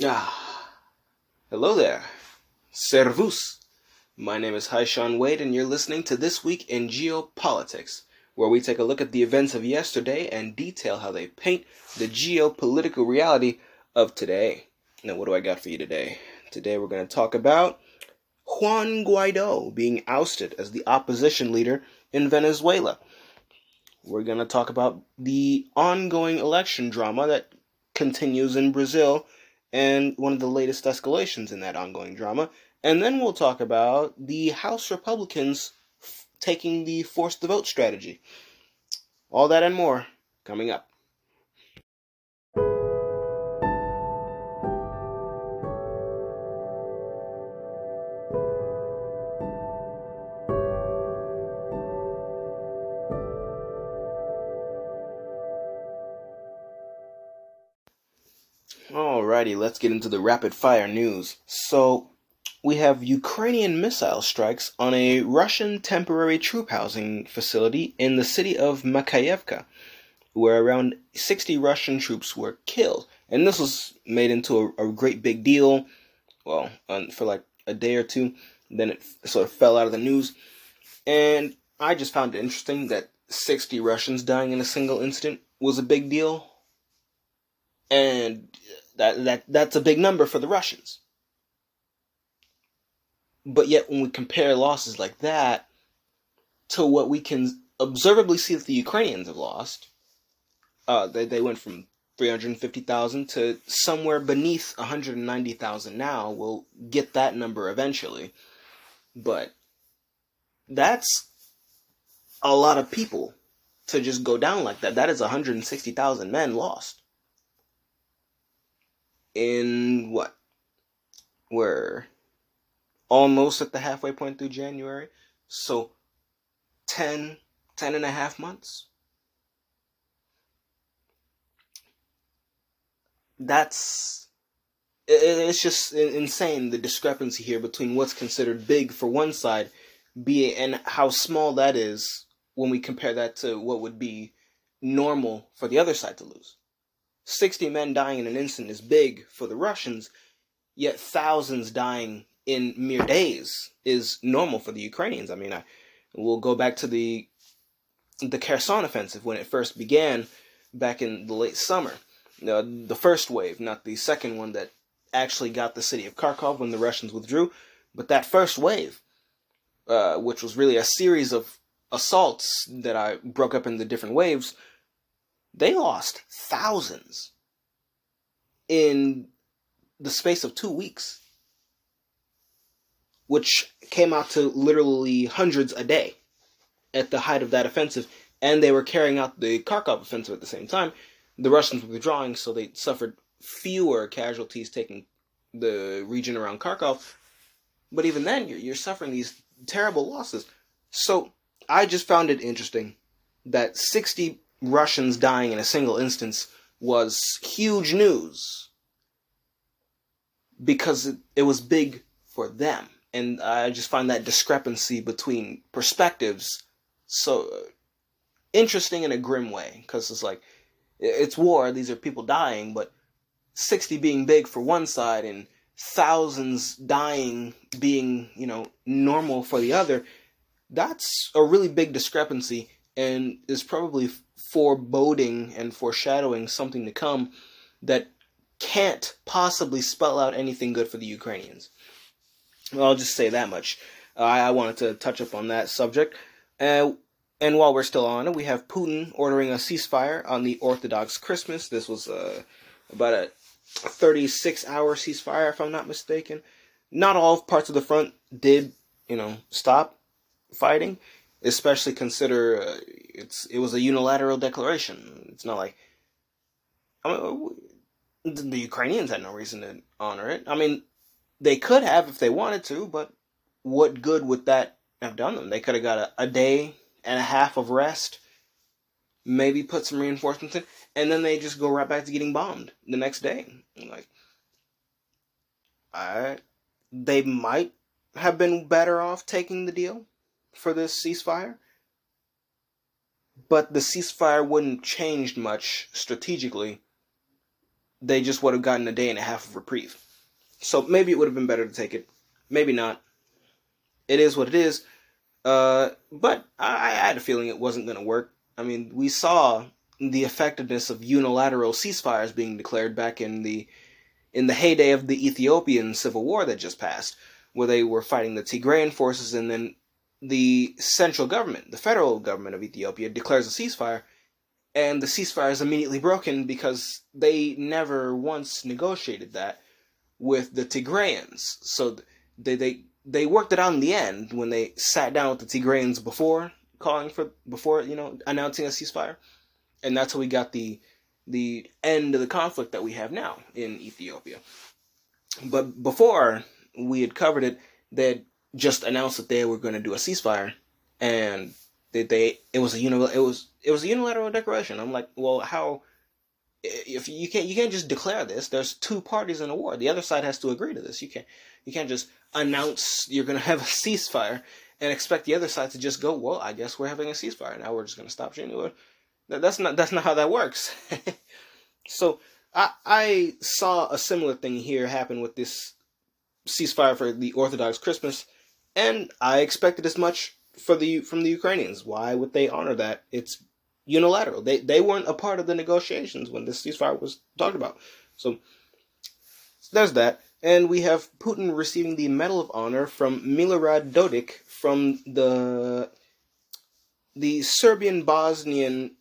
Ah, hello there. Servus. My name is Haisean Wade, and you're listening to This Week in Geopolitics, where we take a look at the events of yesterday and detail how they paint the geopolitical reality of today. Now, what do I got for you today? Today, we're going to talk about Juan Guaido being ousted as the opposition leader in Venezuela. We're going to talk about the ongoing election drama that continues in Brazil and one of the latest escalations in that ongoing drama. And then we'll talk about the House Republicans f- taking the force the vote strategy. All that and more coming up. Let's get into the rapid fire news. So, we have Ukrainian missile strikes on a Russian temporary troop housing facility in the city of Makayevka, where around 60 Russian troops were killed. And this was made into a, a great big deal, well, for like a day or two. Then it sort of fell out of the news. And I just found it interesting that 60 Russians dying in a single incident was a big deal. And that, that that's a big number for the Russians. But yet, when we compare losses like that to what we can observably see that the Ukrainians have lost, uh, they, they went from 350,000 to somewhere beneath 190,000 now. We'll get that number eventually. But that's a lot of people to just go down like that. That is 160,000 men lost in what? We're almost at the halfway point through January. So 10, 10 and a half months. That's it's just insane the discrepancy here between what's considered big for one side be and how small that is when we compare that to what would be normal for the other side to lose. 60 men dying in an instant is big for the Russians, yet thousands dying in mere days is normal for the Ukrainians. I mean, I we'll go back to the the Kherson offensive when it first began back in the late summer. The first wave, not the second one that actually got the city of Kharkov when the Russians withdrew, but that first wave, uh, which was really a series of assaults that I broke up into different waves, they lost thousands in the space of two weeks, which came out to literally hundreds a day at the height of that offensive. And they were carrying out the Kharkov offensive at the same time. The Russians were withdrawing, so they suffered fewer casualties taking the region around Kharkov. But even then, you're, you're suffering these terrible losses. So I just found it interesting that 60 Russians dying in a single instance was huge news because it, it was big for them. And I just find that discrepancy between perspectives so interesting in a grim way because it's like it's war, these are people dying, but 60 being big for one side and thousands dying being, you know, normal for the other, that's a really big discrepancy and is probably foreboding and foreshadowing something to come that can't possibly spell out anything good for the Ukrainians. Well, I'll just say that much. Uh, I wanted to touch up on that subject. Uh, and while we're still on it, we have Putin ordering a ceasefire on the Orthodox Christmas. This was uh, about a 36 hour ceasefire, if I'm not mistaken. Not all parts of the front did, you know, stop fighting especially consider uh, it's it was a unilateral declaration. It's not like I mean, the Ukrainians had no reason to honor it. I mean, they could have if they wanted to, but what good would that have done them? They could have got a, a day and a half of rest, maybe put some reinforcements in, and then they just go right back to getting bombed the next day. Like, I, they might have been better off taking the deal for this ceasefire, but the ceasefire wouldn't change much strategically they just would have gotten a day and a half of reprieve. So maybe it would have been better to take it. Maybe not. It is what it is. Uh, but I, I had a feeling it wasn't going to work. I mean, we saw the effectiveness of unilateral ceasefires being declared back in the in the heyday of the Ethiopian civil war that just passed, where they were fighting the Tigrayan forces, and then the central government, the federal government of Ethiopia, declares a ceasefire, and the ceasefire is immediately broken because they never once negotiated that with the Tigrayans. So they they they worked it out in the end when they sat down with the Tigrayans before calling for before you know announcing a ceasefire, and that's how we got the the end of the conflict that we have now in Ethiopia. But before we had covered it, they just announced that they were going to do a ceasefire, and they, they it was a uni- it was it was a unilateral declaration. I'm like, well, how? If you can't you can't just declare this. There's two parties in a war. The other side has to agree to this. You can't you can't just announce you're going to have a ceasefire and expect the other side to just go, well, I guess we're having a ceasefire now. We're just going to stop shooting. That's not that's not how that works. so I I saw a similar thing here happen with this ceasefire for the Orthodox Christmas, and I expected as much for the from the Ukrainians. Why would they honor that? It's unilateral. They they weren't a part of the negotiations when this ceasefire was talked about. So there's that. And we have Putin receiving the Medal of Honor from Milorad Dodik from the the Serbian Bosnian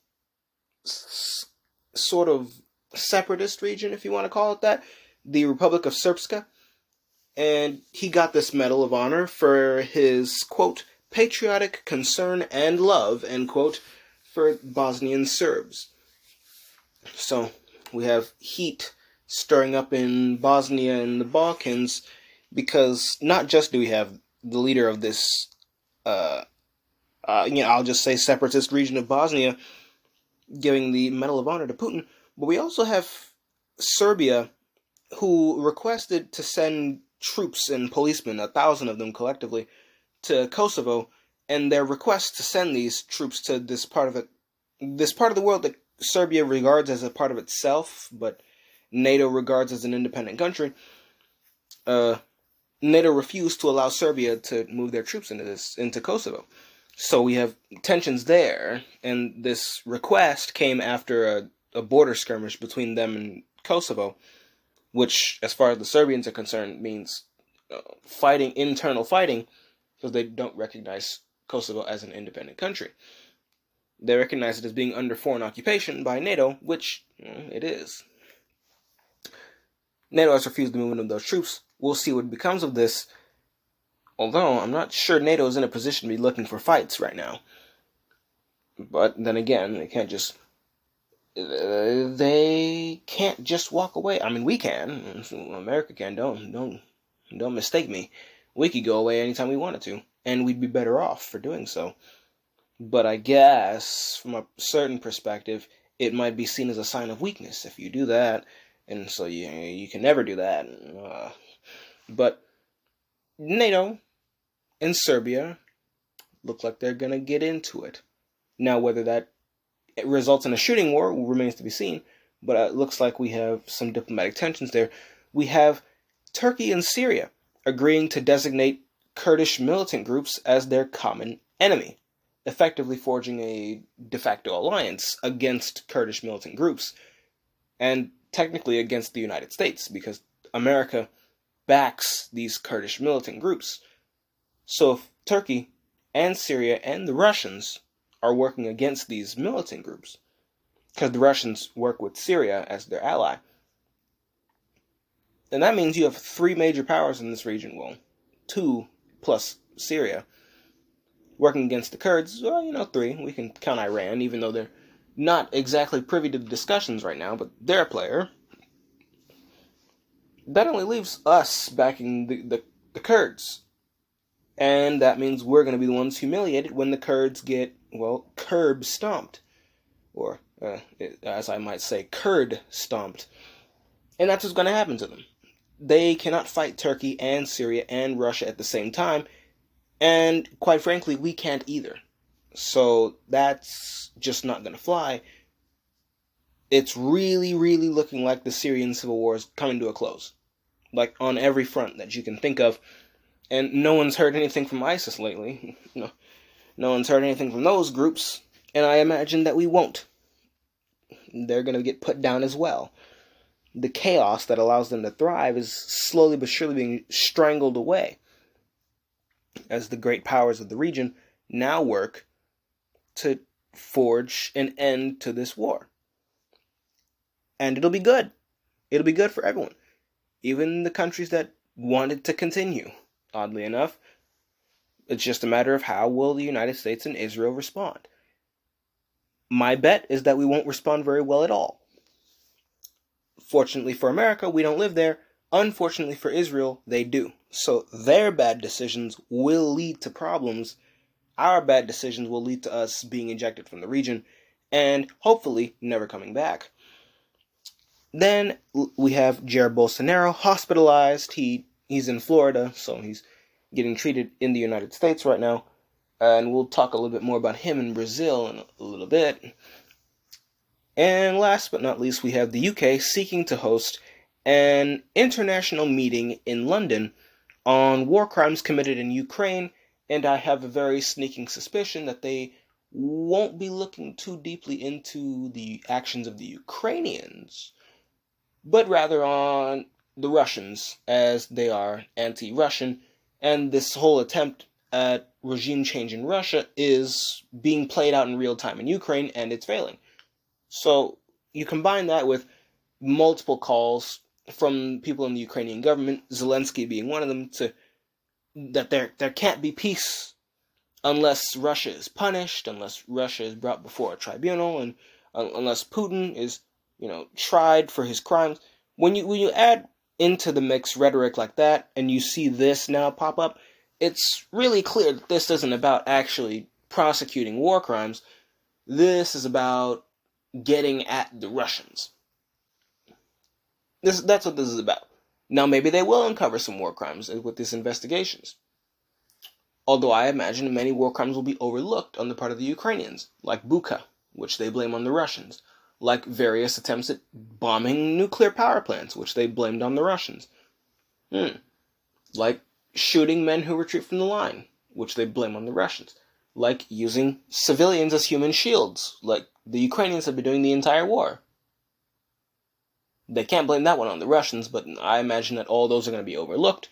s- sort of separatist region, if you want to call it that, the Republic of Srpska. And he got this Medal of Honor for his, quote, patriotic concern and love, end quote, for Bosnian Serbs. So we have heat stirring up in Bosnia and the Balkans because not just do we have the leader of this, uh, uh, you know, I'll just say separatist region of Bosnia giving the Medal of Honor to Putin, but we also have Serbia who requested to send troops and policemen, a thousand of them collectively, to Kosovo, and their request to send these troops to this part of it, this part of the world that Serbia regards as a part of itself, but NATO regards as an independent country. Uh, NATO refused to allow Serbia to move their troops into this into Kosovo. So we have tensions there, and this request came after a, a border skirmish between them and Kosovo, which, as far as the Serbians are concerned, means uh, fighting internal fighting because they don't recognize Kosovo as an independent country. They recognize it as being under foreign occupation by NATO, which it is. NATO has refused the movement of those troops. We'll see what becomes of this. Although I'm not sure NATO is in a position to be looking for fights right now. But then again, they can't just they can't just walk away. I mean, we can. America can. Don't don't don't mistake me. We could go away anytime we wanted to, and we'd be better off for doing so. But I guess from a certain perspective, it might be seen as a sign of weakness if you do that and so you you can never do that. Uh, but NATO and Serbia look like they're gonna get into it. Now, whether that results in a shooting war remains to be seen. But it looks like we have some diplomatic tensions there. We have Turkey and Syria agreeing to designate Kurdish militant groups as their common enemy, effectively forging a de facto alliance against Kurdish militant groups. And technically against the United States because America backs these Kurdish militant groups. So if Turkey and Syria and the Russians are working against these militant groups, because the Russians work with Syria as their ally, then that means you have three major powers in this region. Well, two plus Syria working against the Kurds. Well, you know, three. We can count Iran, even though they're not exactly privy to the discussions right now, but they're a player. That only leaves us backing the, the, the Kurds. And that means we're going to be the ones humiliated when the Kurds get, well, curb stomped. Or, uh, as I might say, Kurd stomped. And that's what's going to happen to them. They cannot fight Turkey and Syria and Russia at the same time. And quite frankly, we can't either. So that's just not going to fly. it's really, really looking like the Syrian civil war is coming to a close. Like on every front that you can think of. And no one's heard anything from ISIS lately. no, no one's heard anything from those groups. And I imagine that we won't. They're going to get put down as well. The chaos that allows them to thrive is slowly but surely being strangled away as the great powers of the region now work to forge an end to this war. And it'll be good. It'll be good for everyone. Even the countries that wanted to continue, oddly enough. It's just a matter of how will the United States and Israel respond. My bet is that we won't respond very well at all. Fortunately for America, we don't live there. Unfortunately for Israel, they do. So their bad decisions will lead to problems. Our bad decisions will lead to us being ejected from the region and hopefully never coming back. Then we have Jair Bolsonaro hospitalized. He he's in Florida, so he's getting treated in the United States right now. And we'll talk a little bit more about him in Brazil in a little bit. And last but not least, we have the UK seeking to host an international meeting in London on war crimes committed in Ukraine, and I have a very sneaking suspicion that they won't be looking too deeply into the actions of the Ukrainians, but rather on the Russians, as they are anti Russian, and this whole attempt at regime change in Russia is being played out in real time in Ukraine, and it's failing. So you combine that with multiple calls from people in the Ukrainian government, Zelensky being one of them, to that there there can't be peace unless Russia is punished, unless Russia is brought before a tribunal, and uh, unless Putin is you know tried for his crimes. When you when you add into the mix rhetoric like that, and you see this now pop up, it's really clear that this isn't about actually prosecuting war crimes. This is about getting at the Russians. This that's what this is about. Now maybe they will uncover some war crimes with these investigations. Although I imagine many war crimes will be overlooked on the part of the Ukrainians, like Bucha, which they blame on the Russians, like various attempts at bombing nuclear power plants, which they blamed on the Russians. Hmm. Like shooting men who retreat from the line, which they blame on the Russians. Like using civilians as human shields, like the Ukrainians have been doing the entire war. They can't blame that one on the Russians, but I imagine that all those are going to be overlooked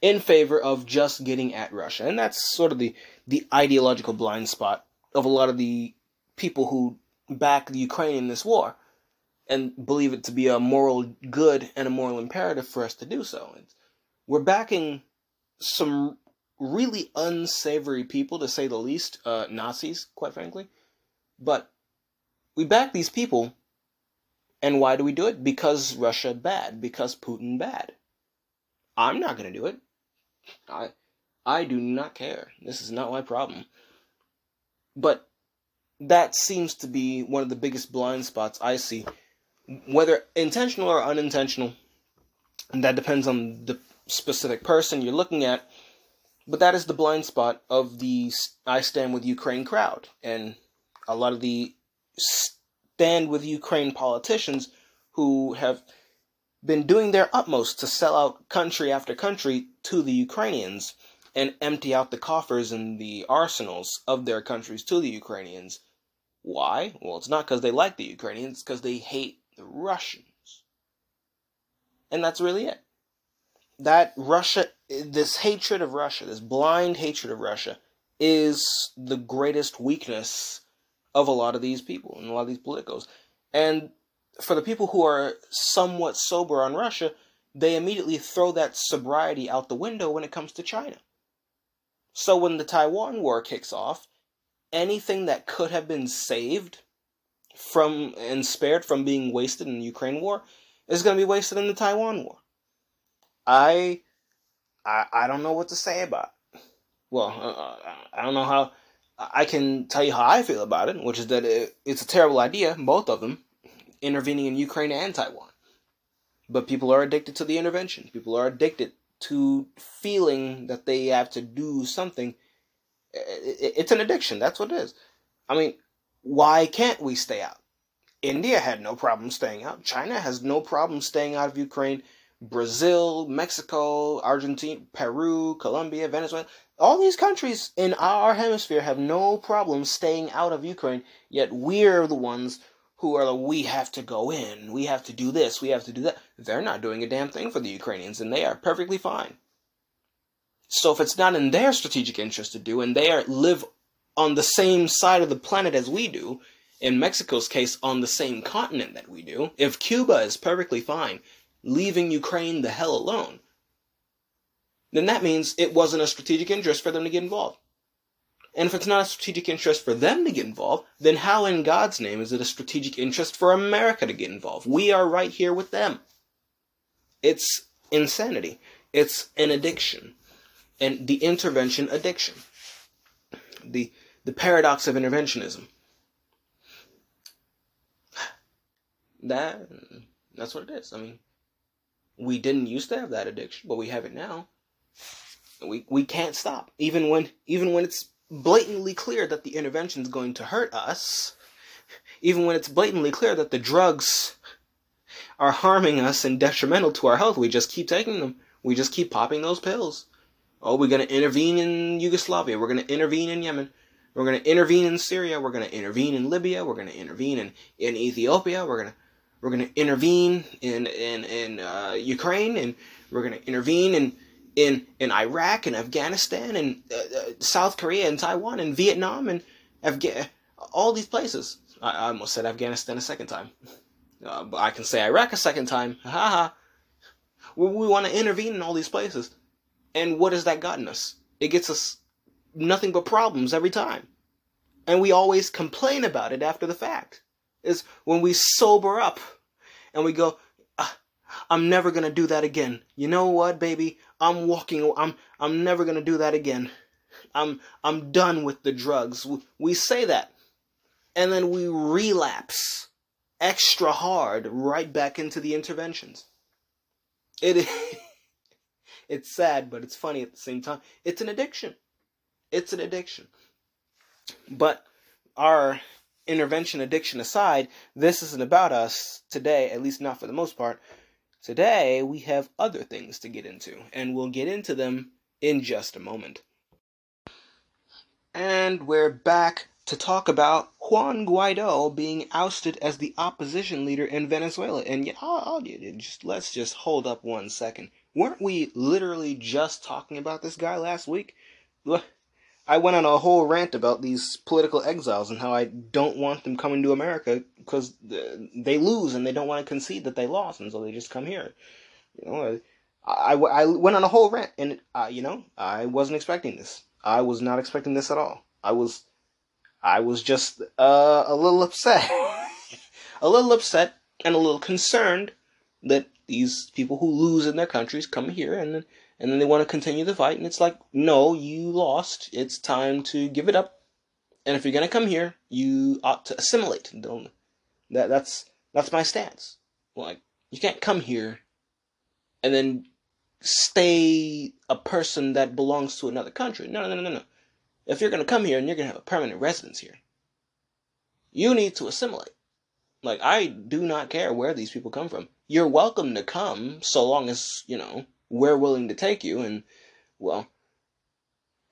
in favor of just getting at Russia. And that's sort of the, the ideological blind spot of a lot of the people who back the Ukraine in this war and believe it to be a moral good and a moral imperative for us to do so. We're backing some really unsavory people, to say the least, uh, Nazis, quite frankly. But we back these people, and why do we do it? Because Russia bad, because Putin bad. I'm not going to do it. I I do not care. This is not my problem. But that seems to be one of the biggest blind spots I see, whether intentional or unintentional. And that depends on the specific person you're looking at. But that is the blind spot of the I Stand With Ukraine crowd. And a lot of the Stand With Ukraine politicians who have been doing their utmost to sell out country after country to the Ukrainians and empty out the coffers and the arsenals of their countries to the Ukrainians. Why? Well, it's not because they like the Ukrainians, it's because they hate the Russians. And that's really it that Russia, this hatred of Russia, this blind hatred of Russia, is the greatest weakness of a lot of these people and a lot of these politicos. And for the people who are somewhat sober on Russia, they immediately throw that sobriety out the window when it comes to China. So when the Taiwan War kicks off, anything that could have been saved from and spared from being wasted in the Ukraine war is going to be wasted in the Taiwan war. I, I, I don't know what to say about. It. Well, uh, uh, I don't know how. I can tell you how I feel about it, which is that it, it's a terrible idea, both of them, intervening in Ukraine and Taiwan. But people are addicted to the intervention. People are addicted to feeling that they have to do something. It's an addiction. That's what it is. I mean, why can't we stay out? India had no problem staying out. China has no problem staying out of Ukraine. Brazil, Mexico, Argentina, Peru, Colombia, Venezuela. All these countries in our hemisphere have no problem staying out of Ukraine, yet we're the ones who are like, we have to go in, we have to do this, we have to do that. They're not doing a damn thing for the Ukrainians, and they are perfectly fine. So if it's not in their strategic interest to do, and they are live on the same side of the planet as we do, in Mexico's case, on the same continent that we do, if Cuba is perfectly fine leaving Ukraine the hell alone, then that means it wasn't a strategic interest for them to get involved. And if it's not a strategic interest for them to get involved, then how in God's name is it a strategic interest for America to get involved? We are right here with them. It's insanity. It's an addiction. And the intervention addiction. The the paradox of interventionism. That that's what it is. I mean, we didn't used to have that addiction, but we have it now. We we can't stop. Even when even when it's blatantly clear that the intervention is going to hurt us, even when it's blatantly clear that the drugs are harming us and detrimental to our health, we just keep taking them. We just keep popping those pills. Oh, we're going to intervene in Yugoslavia. We're going to intervene in Yemen. We're going to intervene in Syria. We're going to intervene in Libya. We're going to intervene in, in Ethiopia. We're going to we're going to intervene in in in uh, Ukraine, and we're going to intervene in in in Iraq and Afghanistan and uh, uh, South Korea and Taiwan and Vietnam and Afga- all these places. I, I almost said Afghanistan a second time. Uh, but I can say Iraq a second time. Ha ha. We, we want to intervene in all these places. And what has that gotten us? It gets us nothing but problems every time. And we always complain about it after the fact. Is when we sober up and we go, ah, I'm never gonna do that again. You know what, baby? I'm walking. I'm I'm never gonna do that again. I'm I'm done with the drugs. We, we say that, and then we relapse extra hard right back into the interventions. It it's sad, but it's funny at the same time. It's an addiction. It's an addiction. But our intervention addiction aside, this isn't about us today, at least not for the most part. Today, we have other things to get into, and we'll get into them in just a moment. And we're back to talk about Juan Guaido being ousted as the opposition leader in Venezuela. And yeah, I'll, I'll, just let's just hold up one second. Weren't we literally just talking about this guy last week? I went on a whole rant about these political exiles and how I don't want them coming to America because they lose and they don't want to concede that they lost, and so they just come here. You know, I, I, I went on a whole rant, and uh, you know, I wasn't expecting this. I was not expecting this at all. I was, I was just uh, a little upset, a little upset, and a little concerned that these people who lose in their countries come here and then and then they want to continue the fight, and it's like, no, you lost. It's time to give it up. And if you're gonna come here, you ought to assimilate. Don't that that's that's my stance. Like you can't come here and then stay a person that belongs to another country. No, no, no, no, no. If you're gonna come here and you're gonna have a permanent residence here, you need to assimilate. Like I do not care where these people come from. You're welcome to come so long as, you know, we're willing to take you. And well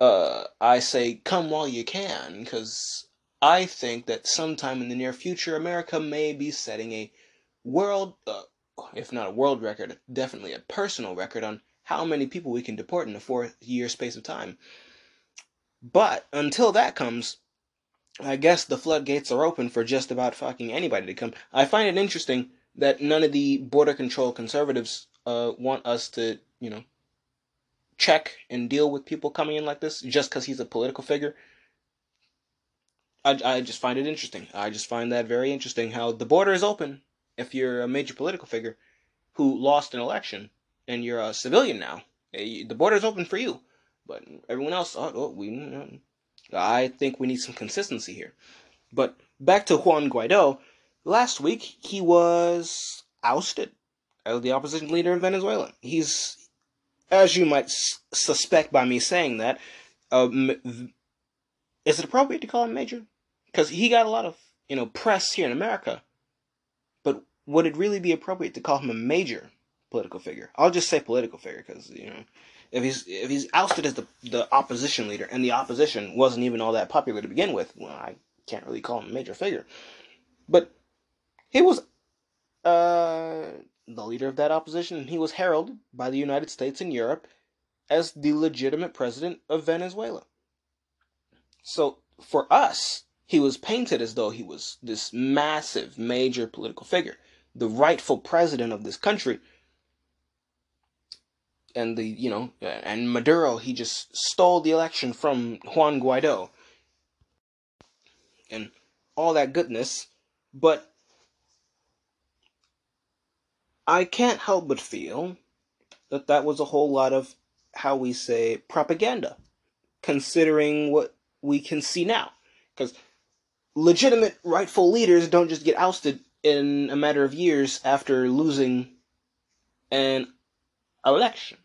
uh i say come while you can because i think that sometime in the near future america may be setting a world uh, if not a world record definitely a personal record on how many people we can deport in a four year space of time. But until that comes i guess the floodgates are open for just about fucking anybody to come. I find it interesting that none of the border control conservatives uh, want us to, you know, check and deal with people coming in like this just because he's a political figure. I, I just find it interesting. I just find that very interesting how the border is open if you're a major political figure who lost an election and you're a civilian now. Eh, the border is open for you, but everyone else, oh, oh we. I think we need some consistency here. But back to Juan Guaido. Last week he was ousted as the opposition leader in Venezuela. He's, as you might s- suspect by me saying that, uh, is it appropriate to call him major? Because he got a lot of you know press here in America but would it really be appropriate to call him a major political figure? I'll just say political figure because you know, if he's if he's ousted as the the opposition leader and the opposition wasn't even all that popular to begin with, well, I can't really call him a major figure. But he was uh, the leader of that opposition, and he was heralded by the United States and Europe as the legitimate president of Venezuela. So for us, he was painted as though he was this massive, major political figure, the rightful president of this country. And the, you know, and Maduro, he just stole the election from Juan Guaido. And all that goodness. But I can't help but feel that that was a whole lot of, how we say, propaganda, considering what we can see now. Because legitimate rightful leaders don't just get ousted in a matter of years after losing an election.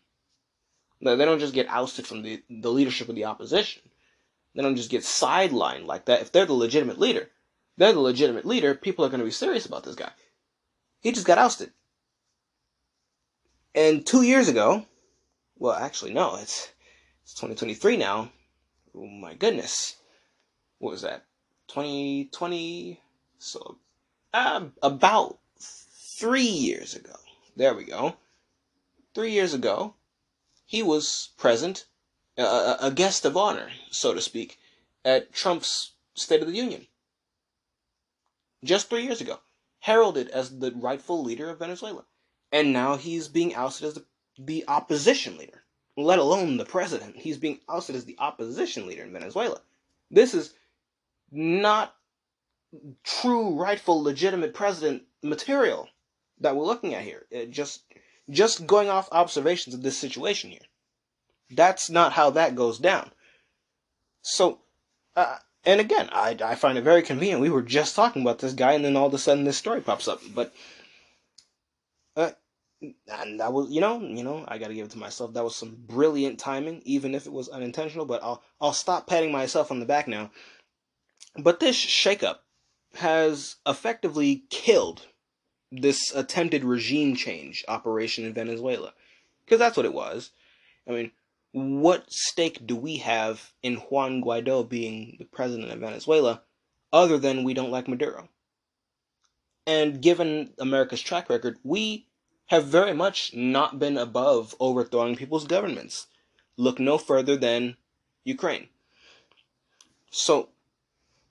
They don't just get ousted from the, the leadership of the opposition. They don't just get sidelined like that. If they're the legitimate leader, they're the legitimate leader, people are going to be serious about this guy. He just got ousted. And two years ago, well, actually, no, it's, it's 2023 now. Oh my goodness. What was that? 2020? So, um, about three years ago. There we go. Three years ago, he was present, uh, a guest of honor, so to speak, at Trump's State of the Union. Just three years ago. Heralded as the rightful leader of Venezuela and now he's being ousted as the, the opposition leader, let alone the president. He's being ousted as the opposition leader in Venezuela. This is not true, rightful, legitimate president material that we're looking at here. It just just going off observations of this situation here. That's not how that goes down. So, uh, and again, I, I find it very convenient. We were just talking about this guy, and then all of a sudden this story pops up. But and that was, you know, you know, I got to give it to myself. That was some brilliant timing, even if it was unintentional. But I'll, I'll stop patting myself on the back now. But this shakeup has effectively killed this attempted regime change operation in Venezuela, because that's what it was. I mean, what stake do we have in Juan Guaido being the president of Venezuela, other than we don't like Maduro? And given America's track record, we have very much not been above overthrowing people's governments. Look no further than Ukraine. So,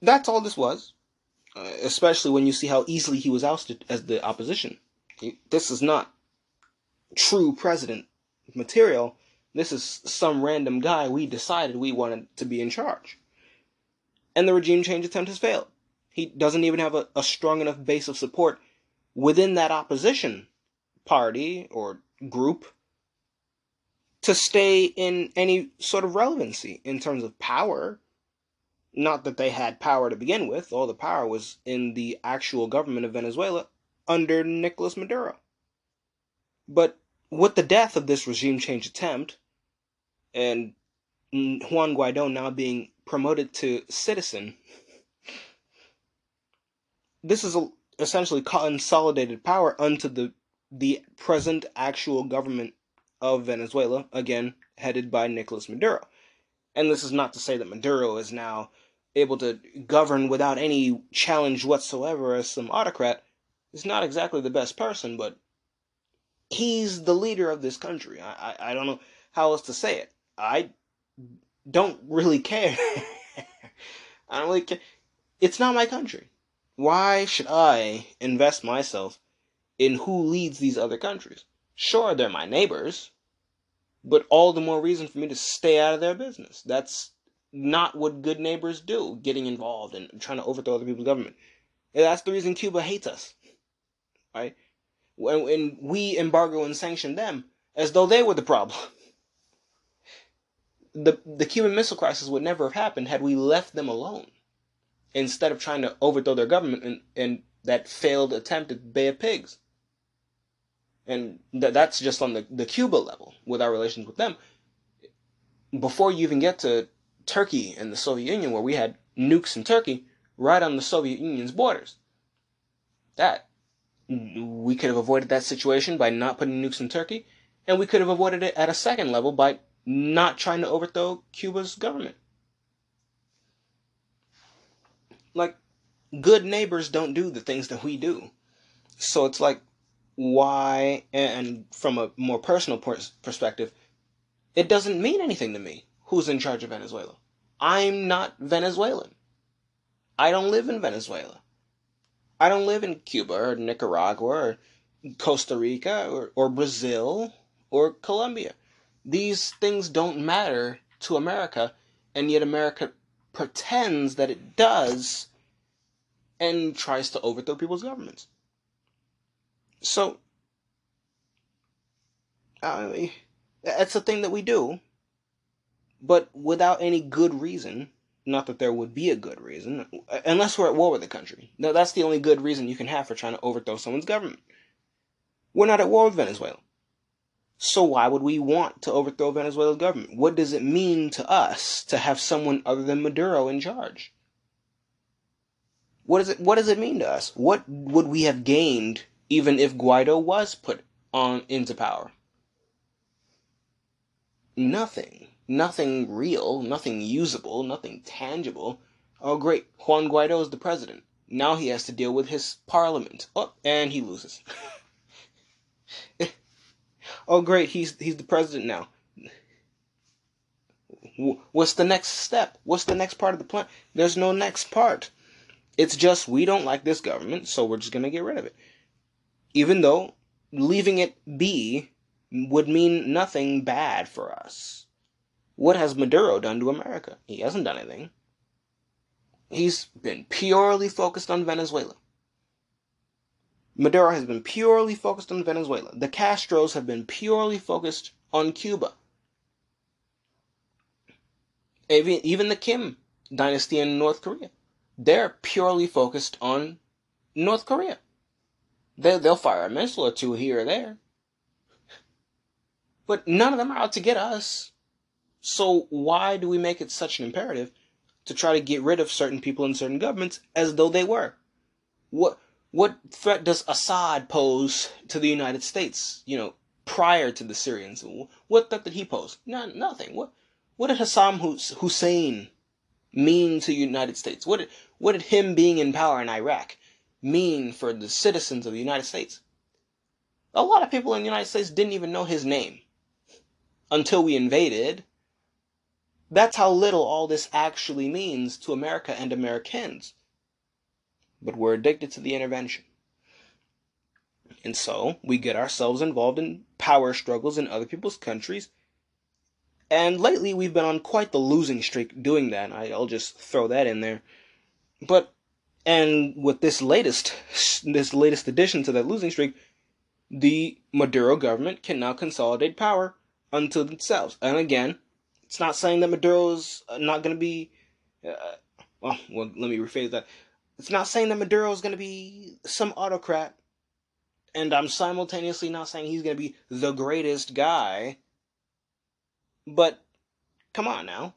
that's all this was, uh, especially when you see how easily he was ousted as the opposition. This is not true president material. This is some random guy we decided we wanted to be in charge. And the regime change attempt has failed. He doesn't even have a, a strong enough base of support within that opposition party or group to stay in any sort of relevancy in terms of power. Not that they had power to begin with, all the power was in the actual government of Venezuela under Nicolas Maduro. But with the death of this regime change attempt, and Juan Guaido now being promoted to citizen, this is essentially consolidated power unto the the present actual government of Venezuela, again, headed by Nicolas Maduro. And this is not to say that Maduro is now able to govern without any challenge whatsoever as some autocrat. He's not exactly the best person, but he's the leader of this country. I, I, I don't know how else to say it. I don't really care. I don't really care. It's not my country. Why should I invest myself in who leads these other countries. Sure, they're my neighbors, but all the more reason for me to stay out of their business. That's not what good neighbors do, getting involved and trying to overthrow other people's government. And that's the reason Cuba hates us. Right? When, when we embargo and sanction them as though they were the problem. The, the Cuban Missile Crisis would never have happened had we left them alone instead of trying to overthrow their government and, and that failed attempt at Bay of Pigs and th- that's just on the, the Cuba level with our relations with them. Before you even get to Turkey and the Soviet Union, where we had nukes in Turkey right on the Soviet Union's borders. That we could have avoided that situation by not putting nukes in Turkey, and we could have avoided it at a second level by not trying to overthrow Cuba's government. Like, good neighbors don't do the things that we do. So it's like, why, and from a more personal perspective, it doesn't mean anything to me who's in charge of Venezuela. I'm not Venezuelan. I don't live in Venezuela. I don't live in Cuba or Nicaragua or Costa Rica or, or Brazil or Colombia. These things don't matter to America, and yet America pretends that it does and tries to overthrow people's governments. So, I mean, that's a thing that we do, but without any good reason. Not that there would be a good reason, unless we're at war with the country. Now, that's the only good reason you can have for trying to overthrow someone's government. We're not at war with Venezuela. So why would we want to overthrow Venezuela's government? What does it mean to us to have someone other than Maduro in charge? What does it what does it mean to us? What would we have gained even if Guaido was put on into power? Nothing. Nothing real, nothing usable, nothing tangible. Oh great, Juan Guaido is the president. Now he has to deal with his parliament. Oh, and he loses. oh great, he's he's the president now. What's the next step? What's the next part of the plan? There's no next part. It's just we don't like this government, so we're just going to get rid of it. Even though leaving it be would mean nothing bad for us. What has Maduro done to America? He hasn't done anything. He's been purely focused on Venezuela. Maduro has been purely focused on Venezuela. The Castros have been purely focused on Cuba. Even, the Kim dynasty in North Korea, they're purely focused on North Korea. They, they'll fire a missile or two here or there. But none of them are out to get us. So why do we make it such an imperative to try to get rid of certain people in certain governments as though they were? What what threat does Assad pose to the United States? You know, prior to the Syrians, what threat did he pose? Not nothing. What what did Hassan Hussein mean to the United States? What did what did him being in power in Iraq mean for the citizens of the United States? A lot of people in the United States didn't even know his name until we invaded. That's how little all this actually means to America and Americans but we're addicted to the intervention. And so we get ourselves involved in power struggles in other people's countries. And lately we've been on quite the losing streak doing that. I'll just throw that in there. But and with this latest this latest addition to that losing streak, the Maduro government can now consolidate power unto themselves. And again, it's not saying that Maduro's not going to be. Uh, well, well, let me rephrase that. It's not saying that Maduro is going to be some autocrat, and I'm simultaneously not saying he's going to be the greatest guy. But come on now,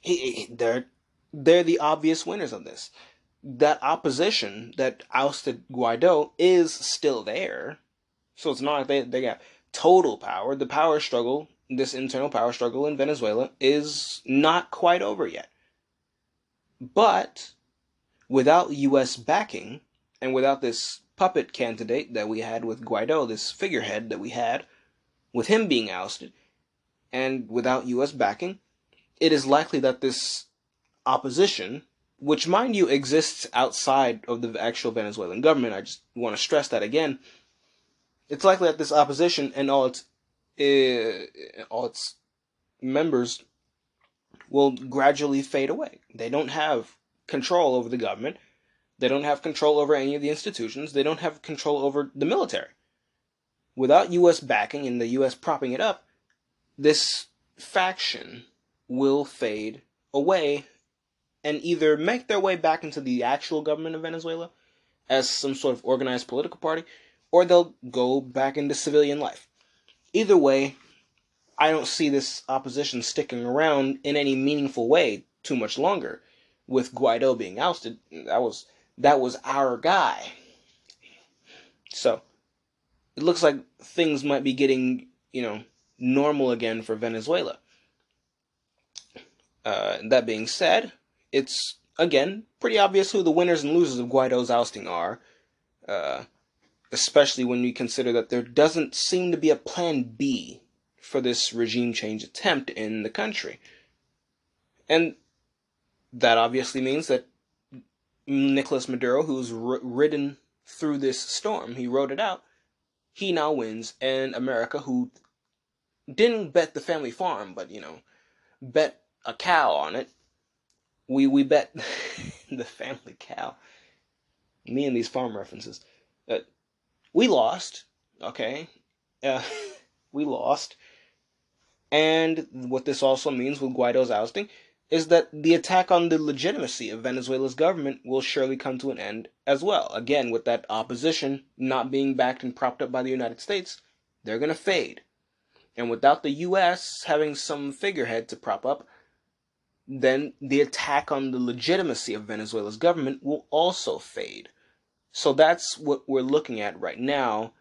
he, he, they're they're the obvious winners of this. That opposition that ousted Guaido is still there, so it's not like they they got total power. The power struggle, this internal power struggle in Venezuela, is not quite over yet. But without U.S. backing and without this puppet candidate that we had with Guaido, this figurehead that we had, with him being ousted, and without U.S. backing, it is likely that this opposition, which mind you exists outside of the actual Venezuelan government, I just want to stress that again, it's likely that this opposition and all its uh, all its members will gradually fade away. They don't have control over the government. They don't have control over any of the institutions. They don't have control over the military. Without U.S. backing and the U.S. propping it up, this faction will fade away and either make their way back into the actual government of Venezuela as some sort of organized political party, or they'll go back into civilian life. Either way, I don't see this opposition sticking around in any meaningful way too much longer with Guaido being ousted, that was that was our guy. So it looks like things might be getting, you know, normal again for Venezuela. Uh, that being said, it's again pretty obvious who the winners and losers of Guaido's ousting are, uh, especially when we consider that there doesn't seem to be a plan B for this regime change attempt in the country. And that obviously means that Nicolas Maduro, who's r- ridden through this storm, he rode it out, he now wins, and America, who didn't bet the family farm, but you know, bet a cow on it. We we bet the family cow. Me and these farm references. Uh, we lost. Okay, uh, we lost. And what this also means with Guaido's ousting is that the attack on the legitimacy of Venezuela's government will surely come to an end as well. Again, with that opposition not being backed and propped up by the United States, they're going to fade. And without the US having some figurehead to prop up, then the attack on the legitimacy of Venezuela's government will also fade. So that's what we're looking at right now,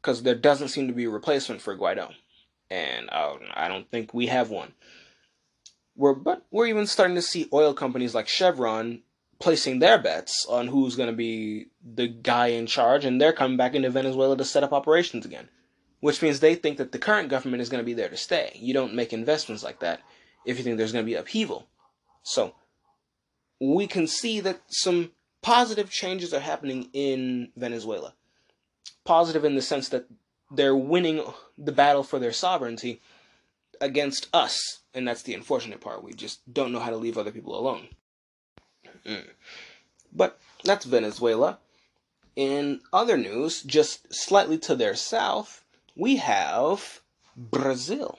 because there doesn't seem to be a replacement for Guaido and uh, I don't think we have one. We're but we're even starting to see oil companies like Chevron placing their bets on who's going to be the guy in charge, and they're coming back into Venezuela to set up operations again, which means they think that the current government is going to be there to stay. You don't make investments like that if you think there's going to be upheaval. So we can see that some positive changes are happening in Venezuela. Positive in the sense that they're winning the battle for their sovereignty against us. And that's the unfortunate part. We just don't know how to leave other people alone. Mm. But that's Venezuela. In other news, just slightly to their south, we have Brazil.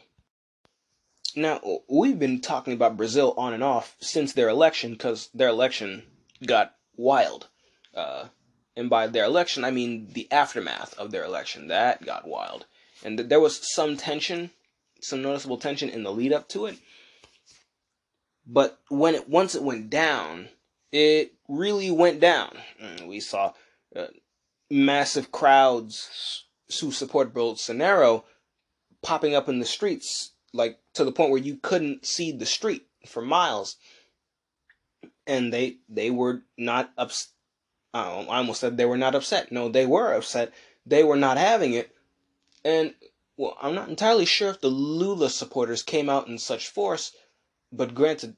Now, we've been talking about Brazil on and off since their election because their election got wild. Uh, and by their election, I mean the aftermath of their election. That got wild. And th- there was some tension, some noticeable tension in the lead up to it. But when it once it went down, it really went down. And we saw uh, massive crowds who support Bolsonaro popping up in the streets, like to the point where you couldn't see the street for miles. And they they were not ups- I almost said they were not upset. No, they were upset. They were not having it. And, well, I'm not entirely sure if the Lula supporters came out in such force, but granted,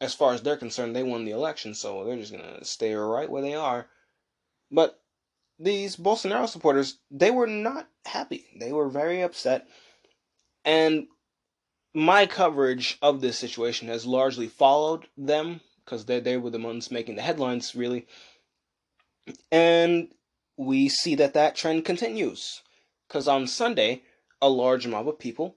as far as they're concerned, they won the election, so they're just going to stay right where they are. But these Bolsonaro supporters, they were not happy. They were very upset. And my coverage of this situation has largely followed them because they, they were the ones making the headlines, really. And we see that that trend continues. Because on Sunday, a large mob of people,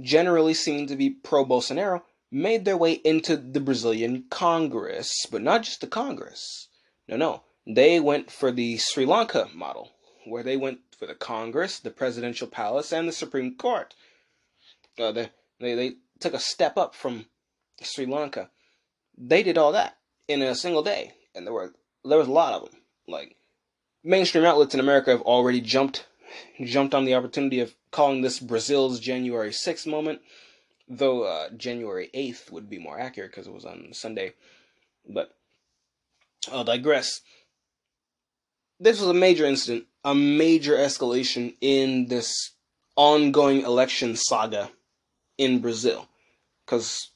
generally seen to be pro Bolsonaro, made their way into the Brazilian Congress. But not just the Congress. No, no. They went for the Sri Lanka model, where they went for the Congress, the Presidential Palace, and the Supreme Court. Uh, they, they, they took a step up from Sri Lanka. They did all that in a single day, and there were there was a lot of them. Like mainstream outlets in America have already jumped jumped on the opportunity of calling this Brazil's January 6th moment, though uh, January 8th would be more accurate because it was on Sunday. But I'll digress. This was a major incident, a major escalation in this ongoing election saga in Brazil. Because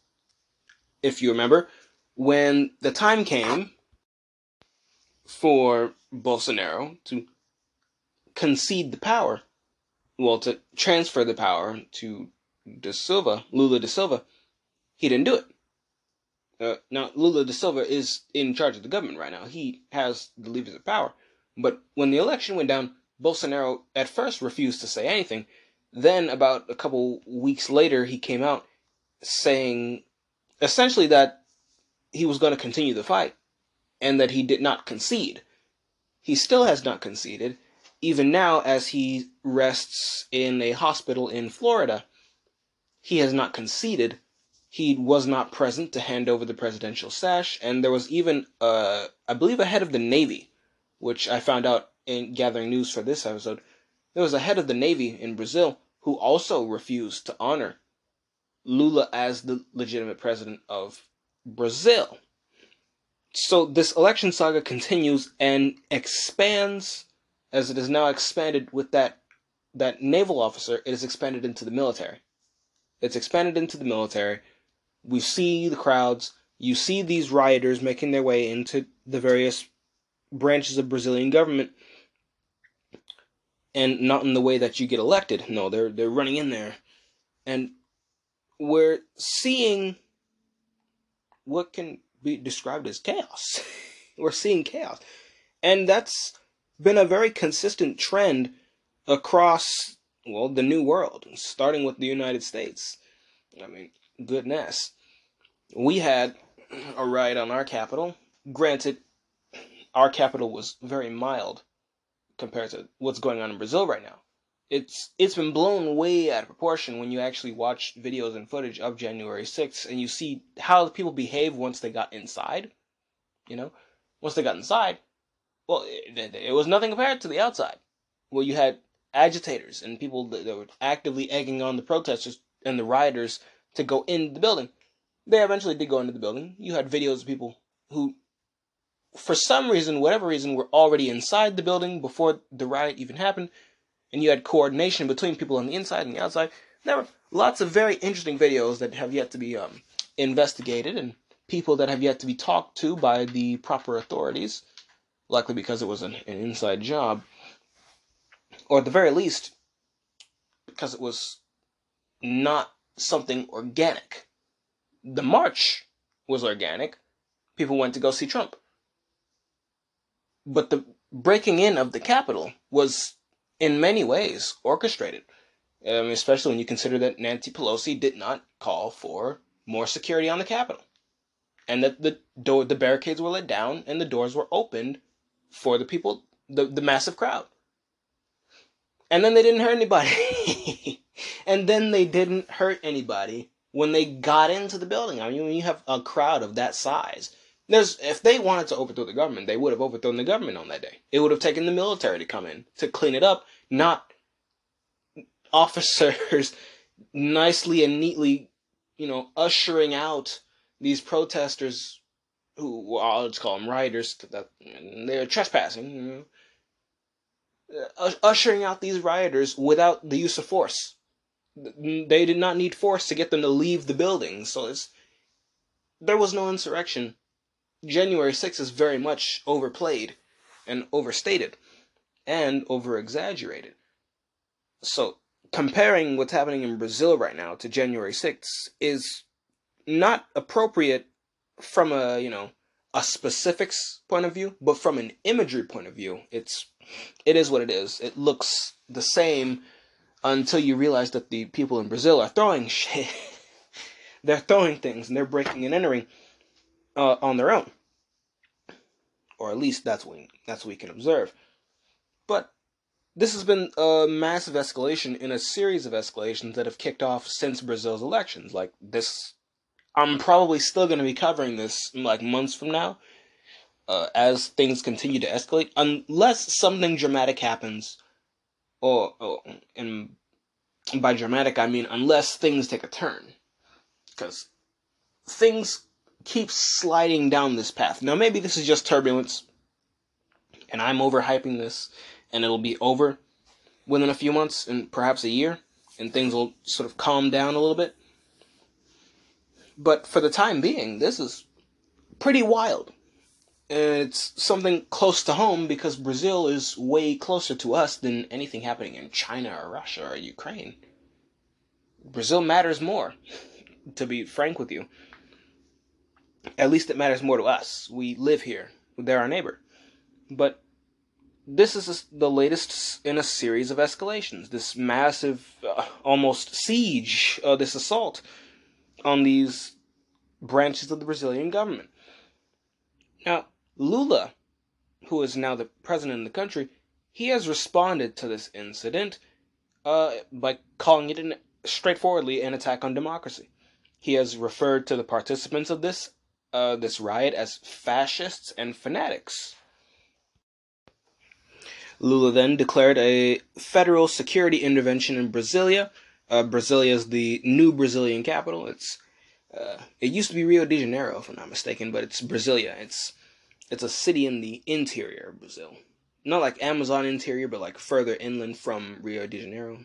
if you remember, when the time came for Bolsonaro to concede the power, well, to transfer the power to De Silva, Lula da Silva, he didn't do it. Uh, now, Lula da Silva is in charge of the government right now. He has the levers of power. But when the election went down, Bolsonaro at first refused to say anything. Then, about a couple weeks later, he came out saying essentially that he was going to continue the fight and that he did not concede. He still has not conceded, even now as he rests in a hospital in Florida. He has not conceded. He was not present to hand over the presidential sash, and there was even, uh, I believe, a head of the Navy, which I found out in gathering news for this episode, there was a head of the Navy in Brazil who also refused to honor Lula as the legitimate president of Brazil. So this election saga continues and expands as it is now expanded with that that naval officer, it is expanded into the military. It's expanded into the military. We see the crowds. You see these rioters making their way into the various branches of Brazilian government, and not in the way that you get elected. No, they're they're running in there, and we're seeing what can be described as chaos. we're seeing chaos, and that's been a very consistent trend across well the new world, starting with the United States. I mean, goodness, we had a riot on our Capitol. Granted, our Capitol was very mild compared to what's going on in Brazil right now. It's it's been blown way out of proportion when you actually watch videos and footage of January 6th and you see how the people behave once they got inside. You know, once they got inside, well, it, it was nothing compared to the outside. Well, you had agitators and people that, that were actively egging on the protesters and the rioters to go in the building. They eventually did go into the building. You had videos of people who, for some reason, whatever reason, were already inside the building before the riot even happened, and you had coordination between people on the inside and the outside. There were lots of very interesting videos that have yet to be um, investigated and people that have yet to be talked to by the proper authorities, likely because it was an, an inside job or at the very least, because it was not something organic. The march was organic. People went to go see Trump. But the breaking in of the Capitol was, in many ways, orchestrated. Um, especially when you consider that Nancy Pelosi did not call for more security on the Capitol, and that the door, the barricades were let down, and the doors were opened for the people, the, the massive crowd. And then they didn't hurt anybody. and then they didn't hurt anybody when they got into the building. I mean, when you have a crowd of that size, there's if they wanted to overthrow the government, they would have overthrown the government on that day. It would have taken the military to come in to clean it up, not officers nicely and neatly, you know, ushering out these protesters who well, I'll just call them rioters. They're trespassing. You know, uh, ushering out these rioters without the use of force. They did not need force to get them to leave the building, so there was no insurrection. January 6th is very much overplayed and overstated and over exaggerated. So, comparing what's happening in Brazil right now to January 6th is not appropriate from a, you know, a specifics point of view, but from an imagery point of view, it's it is what it is. It looks the same until you realize that the people in Brazil are throwing shit. they're throwing things and they're breaking and entering uh, on their own, or at least that's what we, that's what we can observe. But this has been a massive escalation in a series of escalations that have kicked off since Brazil's elections. Like this I'm probably still going to be covering this like months from now uh, as things continue to escalate, unless something dramatic happens, or, or and by dramatic I mean unless things take a turn, because things keep sliding down this path. Now maybe this is just turbulence, and I'm overhyping this, and it'll be over within a few months and perhaps a year, and things will sort of calm down a little bit. But for the time being, this is pretty wild. And it's something close to home because Brazil is way closer to us than anything happening in China or Russia or Ukraine. Brazil matters more, to be frank with you. At least it matters more to us. We live here, they're our neighbor. But this is the latest in a series of escalations. This massive, uh, almost siege, uh, this assault on these branches of the Brazilian government. Now, Lula, who is now the president of the country, he has responded to this incident uh, by calling it an, straightforwardly an attack on democracy. He has referred to the participants of this uh, this riot as fascists and fanatics. Lula then declared a federal security intervention in Brasilia. Uh, Brasilia is the new Brazilian capital. It's uh, it used to be Rio de Janeiro, if I'm not mistaken, but it's Brasilia. It's it's a city in the interior of Brazil, not like Amazon interior, but like further inland from Rio de Janeiro.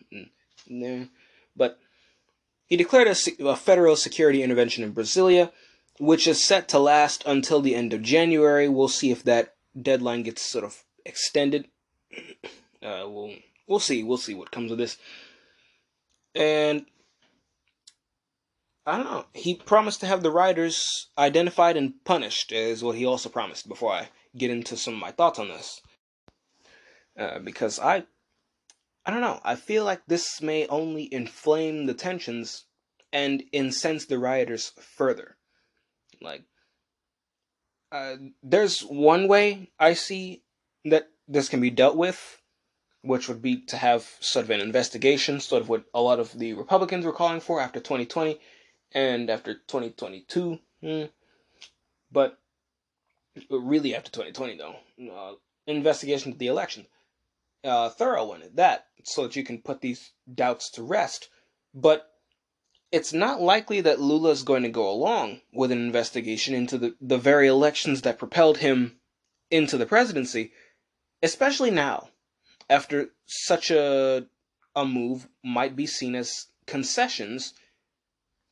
there, but he declared a, a federal security intervention in Brasilia, which is set to last until the end of January. We'll see if that deadline gets sort of extended. Uh, we'll we'll see. We'll see what comes of this. And I don't know. He promised to have the rioters identified and punished, is what he also promised. Before I get into some of my thoughts on this, uh, because I, I don't know. I feel like this may only inflame the tensions and incense the rioters further. Like, uh, there's one way I see that this can be dealt with, which would be to have sort of an investigation, sort of what a lot of the Republicans were calling for after 2020 and after 2022. Hmm. But really after 2020, though, uh, investigation of the election, uh, thorough one at that, so that you can put these doubts to rest. But it's not likely that Lula is going to go along with an investigation into the, the very elections that propelled him into the presidency, especially now, after such a a move might be seen as concessions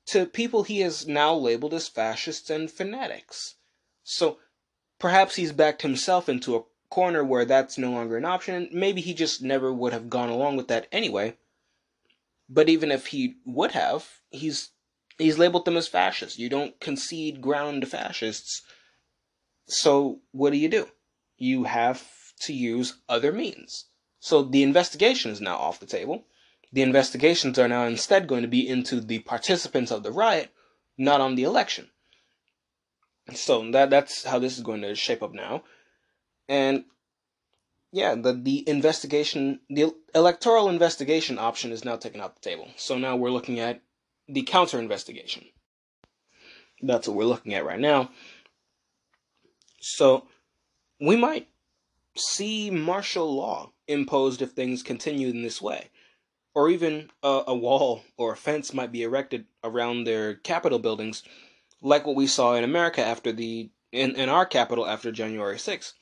to people he has now labeled as fascists and fanatics. So perhaps he's backed himself into a corner where that's no longer an option, and maybe he just never would have gone along with that anyway. But even if he would have, he's he's labeled them as fascists. You don't concede ground to fascists. So what do you do? You have to use other means. So the investigation is now off the table. The investigations are now instead going to be into the participants of the riot, not on the election. So that that's how this is going to shape up now. And yeah, the the investigation, the electoral investigation option is now taken off the table. So now we're looking at the counter investigation. That's what we're looking at right now. So we might see martial law imposed if things continue in this way. Or even a, a wall or a fence might be erected around their capital buildings, like what we saw in America after the in, in our Capitol after January 6th.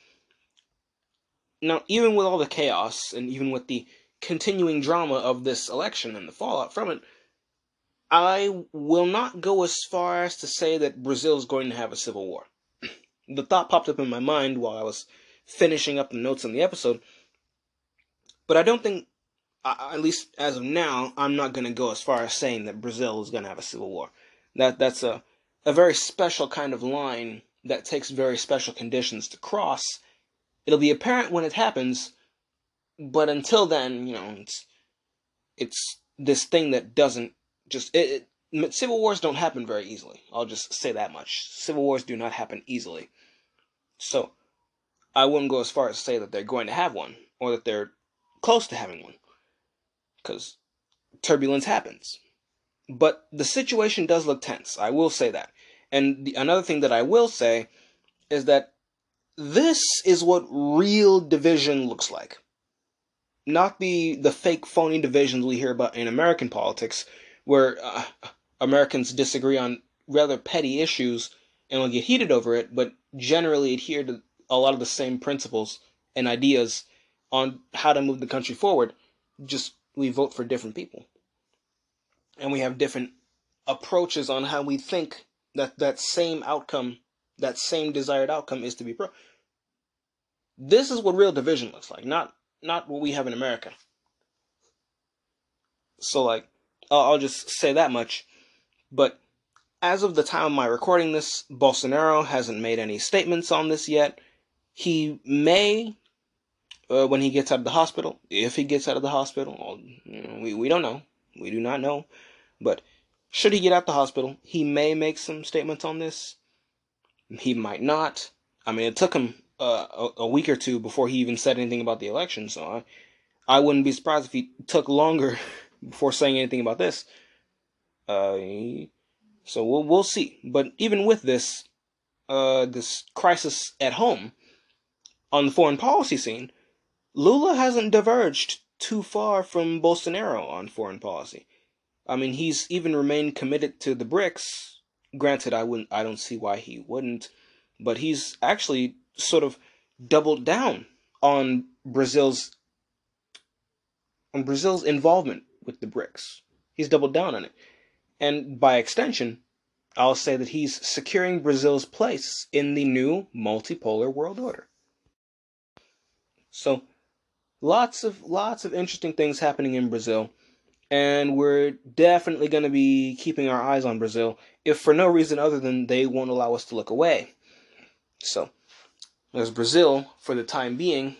Now, even with all the chaos and even with the continuing drama of this election and the fallout from it, I will not go as far as to say that Brazil is going to have a civil war. the thought popped up in my mind while I was finishing up the notes on the episode, but I don't think, at least as of now, I'm not going to go as far as saying that Brazil is going to have a civil war. That that's a a very special kind of line that takes very special conditions to cross It'll be apparent when it happens, but until then, you know, it's it's this thing that doesn't just it, it, civil wars don't happen very easily. I'll just say that much. Civil wars do not happen easily. So, I wouldn't go as far as to say that they're going to have one or that they're close to having one cuz turbulence happens. But the situation does look tense. I will say that. And the, another thing that I will say is that this is what real division looks like. Not the, the fake, phony divisions we hear about in American politics, where uh, Americans disagree on rather petty issues and will get heated over it, but generally adhere to a lot of the same principles and ideas on how to move the country forward. Just we vote for different people. And we have different approaches on how we think that that same outcome that same desired outcome is to be pro. This is what real division looks like, not not what we have in America. So like, I'll just say that much. But as of the time of my recording this, Bolsonaro hasn't made any statements on this yet. He may, uh, when he gets out of the hospital, if he gets out of the hospital, we we don't know, we do not know, but should he get out the hospital, he may make some statements on this. He might not. I mean, it took him uh, a, a, week or two before he even said anything about the election. So I, I wouldn't be surprised if he took longer before saying anything about this. Uh, so we'll we'll see. But even with this, uh, this crisis at home, on the foreign policy scene, Lula hasn't diverged too far from Bolsonaro on foreign policy. I mean, he's even remained committed to the BRICS. Granted, I wouldn't, I don't see why he wouldn't, but he's actually sort of doubled down on Brazil's on Brazil's involvement with the BRICS. He's doubled down on it. And by extension, I'll say that he's securing Brazil's place in the new multipolar world order. So, lots of lots of interesting things happening in Brazil, and we're definitely going to be keeping our eyes on Brazil, if for no reason other than they won't allow us to look away. So, there's Brazil for the time being,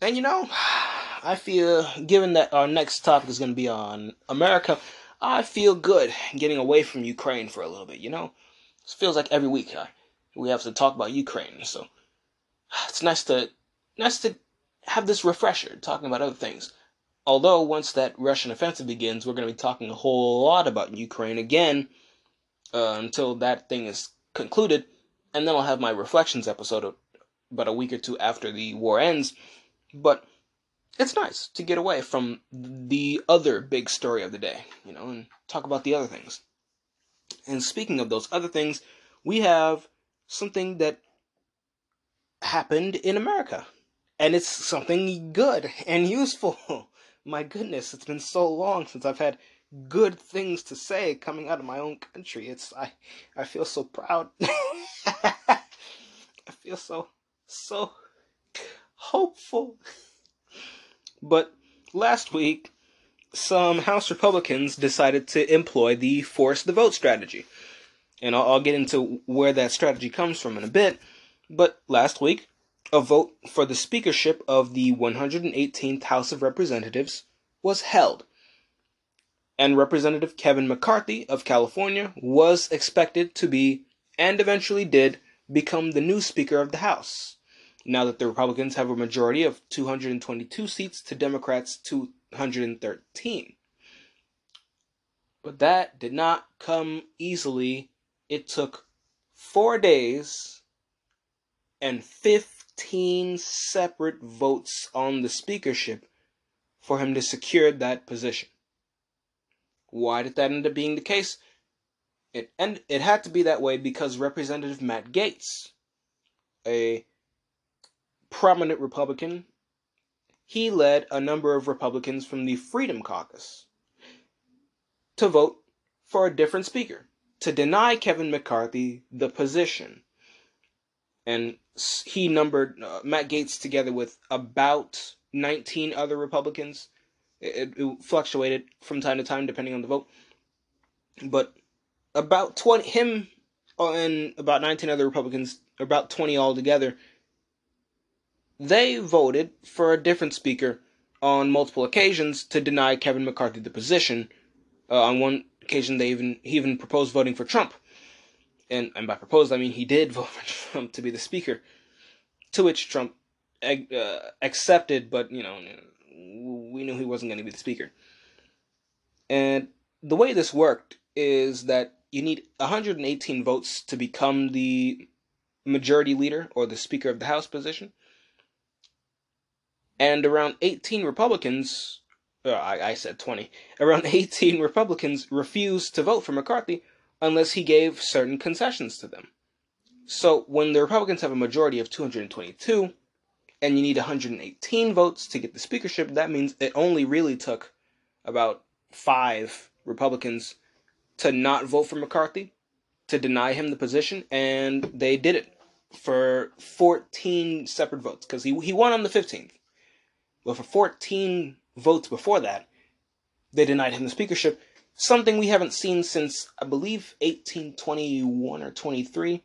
and you know, I feel given that our next topic is going to be on America, I feel good getting away from Ukraine for a little bit. You know, it feels like every week uh, we have to talk about Ukraine, so it's nice to nice to have this refresher talking about other things. Although once that Russian offensive begins, we're going to be talking a whole lot about Ukraine again uh, until that thing is concluded, and then I'll have my reflections episode about a week or two after the war ends. But it's nice to get away from the other big story of the day, you know, and talk about the other things. And speaking of those other things, we have something that happened in America and it's something good and useful. My goodness, it's been so long since I've had good things to say coming out of my own country. It's I I feel so proud. I feel so so hopeful. But last week some House Republicans decided to employ the force the vote strategy. And I'll, I'll get into where that strategy comes from in a bit. But last week, a vote for the speakership of the 118th House of Representatives was held, and Representative Kevin McCarthy of California was expected to be, and eventually did, become the new Speaker of the House, now that the Republicans have a majority of 222 seats to Democrats' 213. But that did not come easily. It took four days and 15 separate votes on the speakership for him to secure that position. Why did that end up being the case? It and it had to be that way because Representative Matt Gaetz, a prominent Republican, he led a number of Republicans from the Freedom Caucus to vote for a different speaker, to deny Kevin McCarthy the position. And he numbered uh, Matt Gaetz together with about 19 other Republicans. It, it, fluctuated from time to time depending on the vote, but about 20 him and about 19 other Republicans, about 20 altogether, they voted for a different speaker on multiple occasions to deny Kevin McCarthy the position. Uh, on one occasion, they even he even proposed voting for Trump and, and by proposed I mean he did vote for Trump to be the speaker, to which Trump uh, accepted, but you know we knew he wasn't going to be the speaker. And the way this worked is that you need 118 votes to become the majority leader or the Speaker of the House position. And around 18 Republicans, uh, I, I said 20, around 18 Republicans refused to vote for McCarthy unless he gave certain concessions to them. So when the Republicans have a majority of 222 and you need 118 votes to get the speakership, that means it only really took about five Republicans to not vote for McCarthy, to deny him the position, and they did it for 14 separate votes because he, he won on the 15th. But for 14 votes before that, they denied him the speakership, something we haven't seen since I believe 1821 or 23,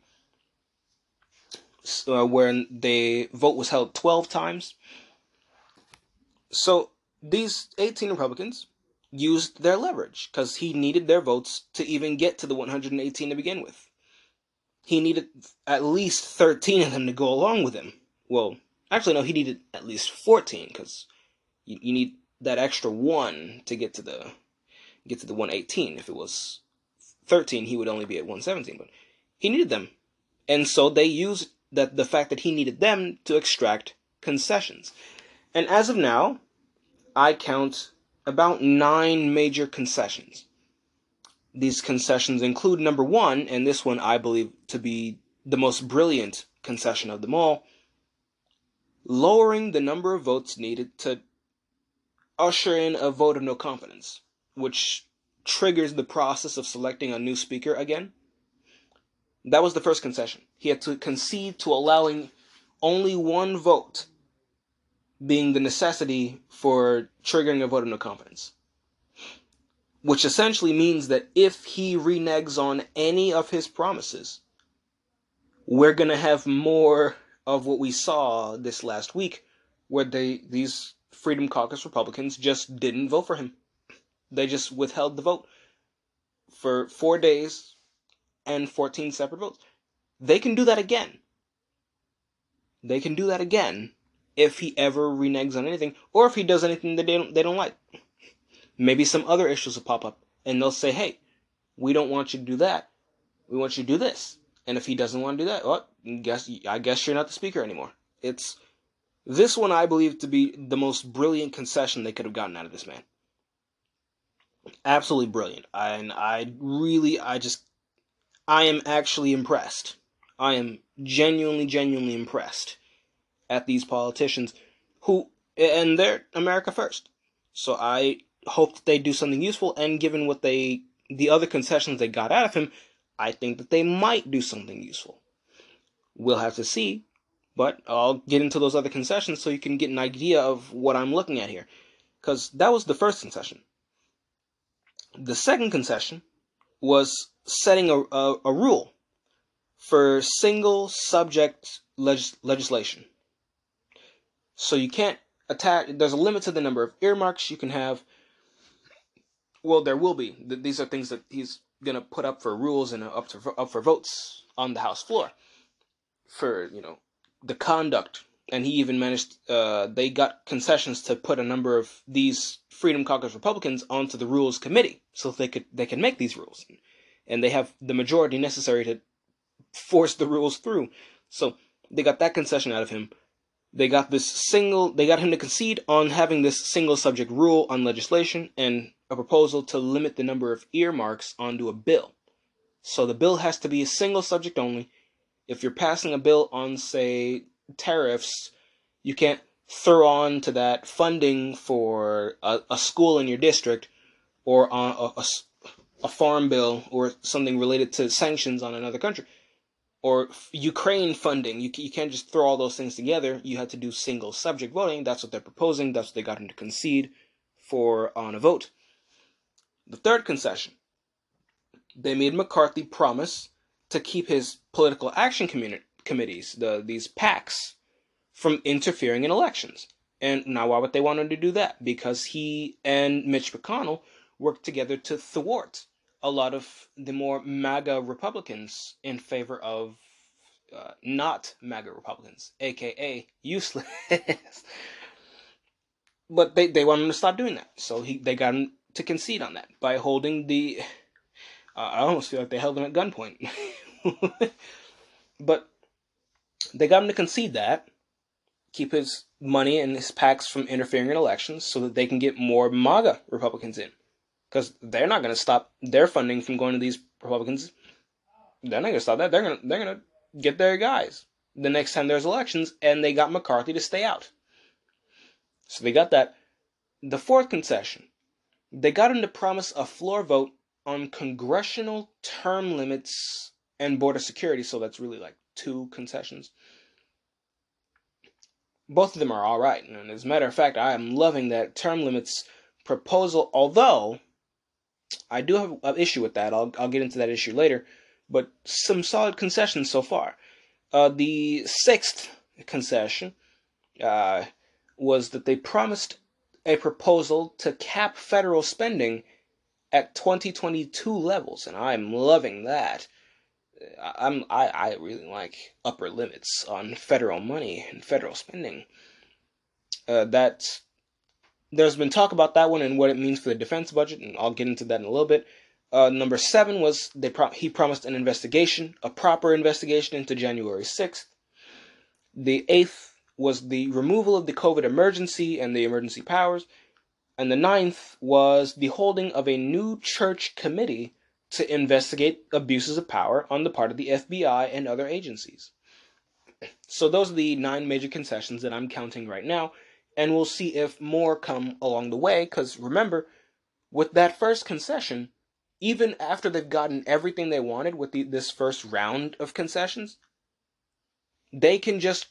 uh, where the vote was held 12 times. So these 18 Republicans used their leverage because he needed their votes to even get to the 118 to begin with. He needed at least 13 of them to go along with him. Well, actually, no, he needed at least 14 because you, you need that extra one to get to the get to the 118. If it was 13, he would only be at 117. But he needed them. And so they used that the fact that he needed them to extract concessions. And as of now, I count about nine major concessions. These concessions include number one, and this one I believe to be the most brilliant concession of them all lowering the number of votes needed to usher in a vote of no confidence, which triggers the process of selecting a new speaker again. That was the first concession. He had to concede to allowing only one vote being the necessity for triggering a vote of no confidence. Which essentially means that if he reneges on any of his promises, we're going to have more of what we saw this last week, where they these Freedom Caucus Republicans just didn't vote for him. They just withheld the vote for four days and 14 separate votes. They can do that again. They can do that again if he ever reneges on anything, or if he does anything that they don't, they don't like. Maybe some other issues will pop up, and they'll say, hey, we don't want you to do that. We want you to do this. And if he doesn't want to do that, well, guess I guess you're not the speaker anymore. It's this one I believe to be the most brilliant concession they could have gotten out of this man. Absolutely brilliant. And I really I just I am actually impressed. I am genuinely genuinely impressed at these politicians who and they're America first. So I hope that they do something useful and given what they the other concessions they got out of him, I think that they might do something useful. We'll have to see, but I'll get into those other concessions so you can get an idea of what I'm looking at here. Because that was the first concession. The second concession was setting a, a, a rule for single subject legis- legislation. So you can't attack, there's a limit to the number of earmarks you can have. Well, there will be. These are things that he's gonna put up for rules and up to up for votes on the House floor for you know the conduct. And he even managed. Uh, they got concessions to put a number of these Freedom Caucus Republicans onto the Rules Committee, so they could they can make these rules, and they have the majority necessary to force the rules through. So they got that concession out of him. They got this single. They got him to concede on having this single subject rule on legislation, and a proposal to limit the number of earmarks onto a bill. So the bill has to be a single subject only. If you're passing a bill on, say, tariffs, you can't throw on to that funding for a, a school in your district or on a, a, a farm bill or something related to sanctions on another country or Ukraine funding. You, you can't just throw all those things together. You have to do single subject voting. That's what they're proposing. That's what they got him to concede for on a vote. The third concession they made McCarthy promise to keep his political action committees, the these PACs, from interfering in elections. And now, why would they want him to do that? Because he and Mitch McConnell worked together to thwart a lot of the more MAGA Republicans in favor of uh, not MAGA Republicans, aka useless. but they, they want him to stop doing that. So he they got him to concede on that by holding the. Uh, I almost feel like they held him at gunpoint. but they got him to concede that, keep his money and his PACs from interfering in elections so that they can get more MAGA Republicans in. Because they're not going to stop their funding from going to these Republicans. They're not going to stop that. They're going to they're going to get their guys the next time there's elections, and they got McCarthy to stay out. So they got that. The fourth concession they got him to promise a floor vote on congressional term limits and border security, so that's really like two concessions. Both of them are all right, and as a matter of fact, I am loving that term limits proposal. Although I do have an issue with that, I'll I'll get into that issue later. But some solid concessions so far. Uh, the sixth concession uh, was that they promised a proposal to cap federal spending at 2022 levels, and I'm loving that. I'm I, I really like upper limits on federal money and federal spending. Uh, that there's been talk about that one and what it means for the defense budget, and I'll get into that in a little bit. Uh, number seven was they pro- he promised an investigation, a proper investigation into January 6th. The eighth was the removal of the COVID emergency and the emergency powers. And the ninth was the holding of a new church committee to investigate abuses of power on the part of the FBI and other agencies. So those are the nine major concessions that I'm counting right now, and we'll see if more come along the way. Because remember, with that first concession, even after they've gotten everything they wanted with the, this first round of concessions, they can just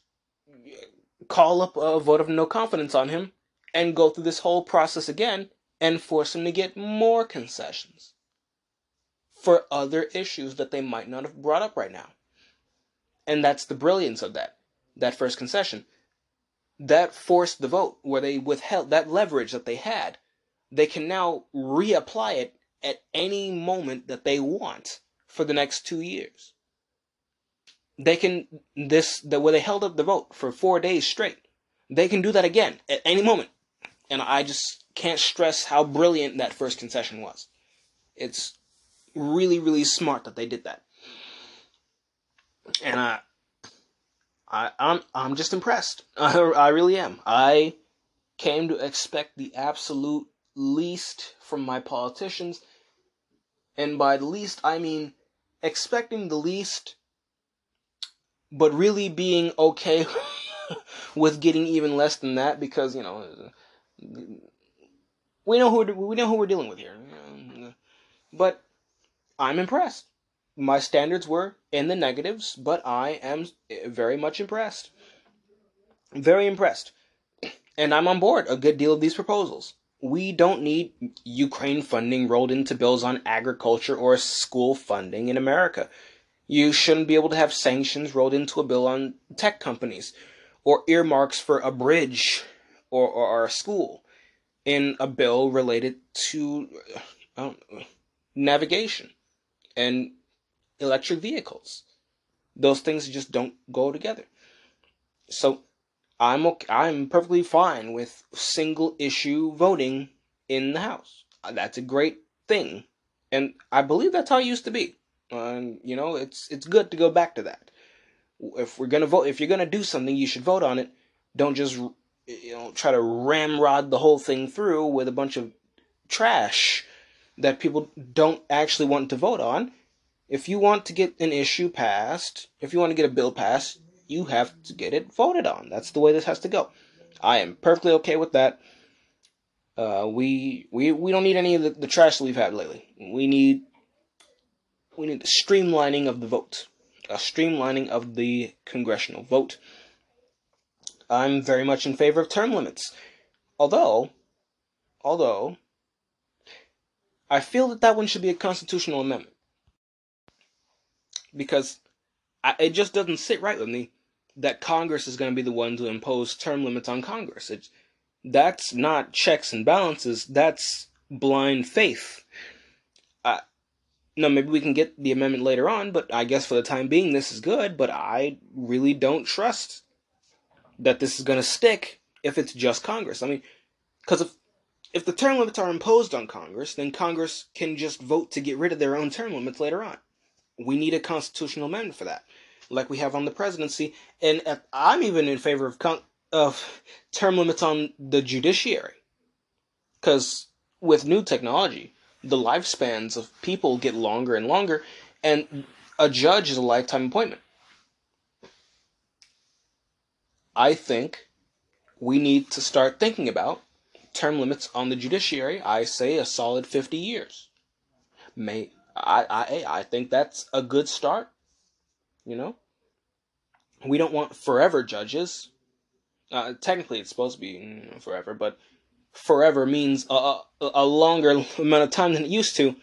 call up a vote of no confidence on him and go through this whole process again and force him to get more concessions for other issues that they might not have brought up right now. And that's the brilliance of that, that first concession. That forced the vote where they withheld that leverage that they had. They can now reapply it at any moment that they want for the next two years. They can this the where they held up the vote for four days straight. They can do that again at any moment. And I just can't stress how brilliant that first concession was. It's really, really smart that they did that. And I, I, I'm, I'm just impressed. I, I really am. I came to expect the absolute least from my politicians, and by the least I mean expecting the least, but really being okay with getting even less than that because you know we know who we know who we're dealing with here. But I'm impressed. My standards were in the negatives, but I am very much impressed. Very impressed. And I'm on board a good deal of these proposals. We don't need Ukraine funding rolled into bills on agriculture or school funding in America. You shouldn't be able to have sanctions rolled into a bill on tech companies or earmarks for a bridge or, or, or a school in a bill related to uh, navigation and electric vehicles. Those things just don't go together. So I'm okay, I'm perfectly fine with single issue voting in the House. That's a great thing, and I believe that's how it used to be. And you know, it's it's good to go back to that. If we're gonna vote, if you're gonna do something, you should vote on it. Don't just you know try to ramrod the whole thing through with a bunch of trash that people don't actually want to vote on. If you want to get an issue passed, if you want to get a bill passed, you have to get it voted on. That's the way this has to go. I am perfectly okay with that. Uh, we we we don't need any of the, the trash that we've had lately. We need we need streamlining of the vote, a streamlining of the congressional vote. I'm very much in favor of term limits, although although I feel that that one should be a constitutional amendment because I, it just doesn't sit right with me that Congress is going to be the one to impose term limits on Congress. It's, that's not checks and balances. That's blind faith. No, maybe we can get the amendment later on, but I guess for the time being, this is good. But I really don't trust that this is going to stick if it's just Congress. I mean, because if if the term limits are imposed on Congress, then Congress can just vote to get rid of their own term limits later on. We need a constitutional amendment for that, like we have on the presidency. And I'm even in favor of con- of term limits on the judiciary, because with new technology, the lifespans of people get longer and longer, and a judge is a lifetime appointment. I think we need to start thinking about term limits on the judiciary, I say a solid 50 years. May I I I think that's a good start. You know, we don't want forever judges. Uh, technically, it's supposed to be forever, but forever means a, a, longer amount of time than it used to.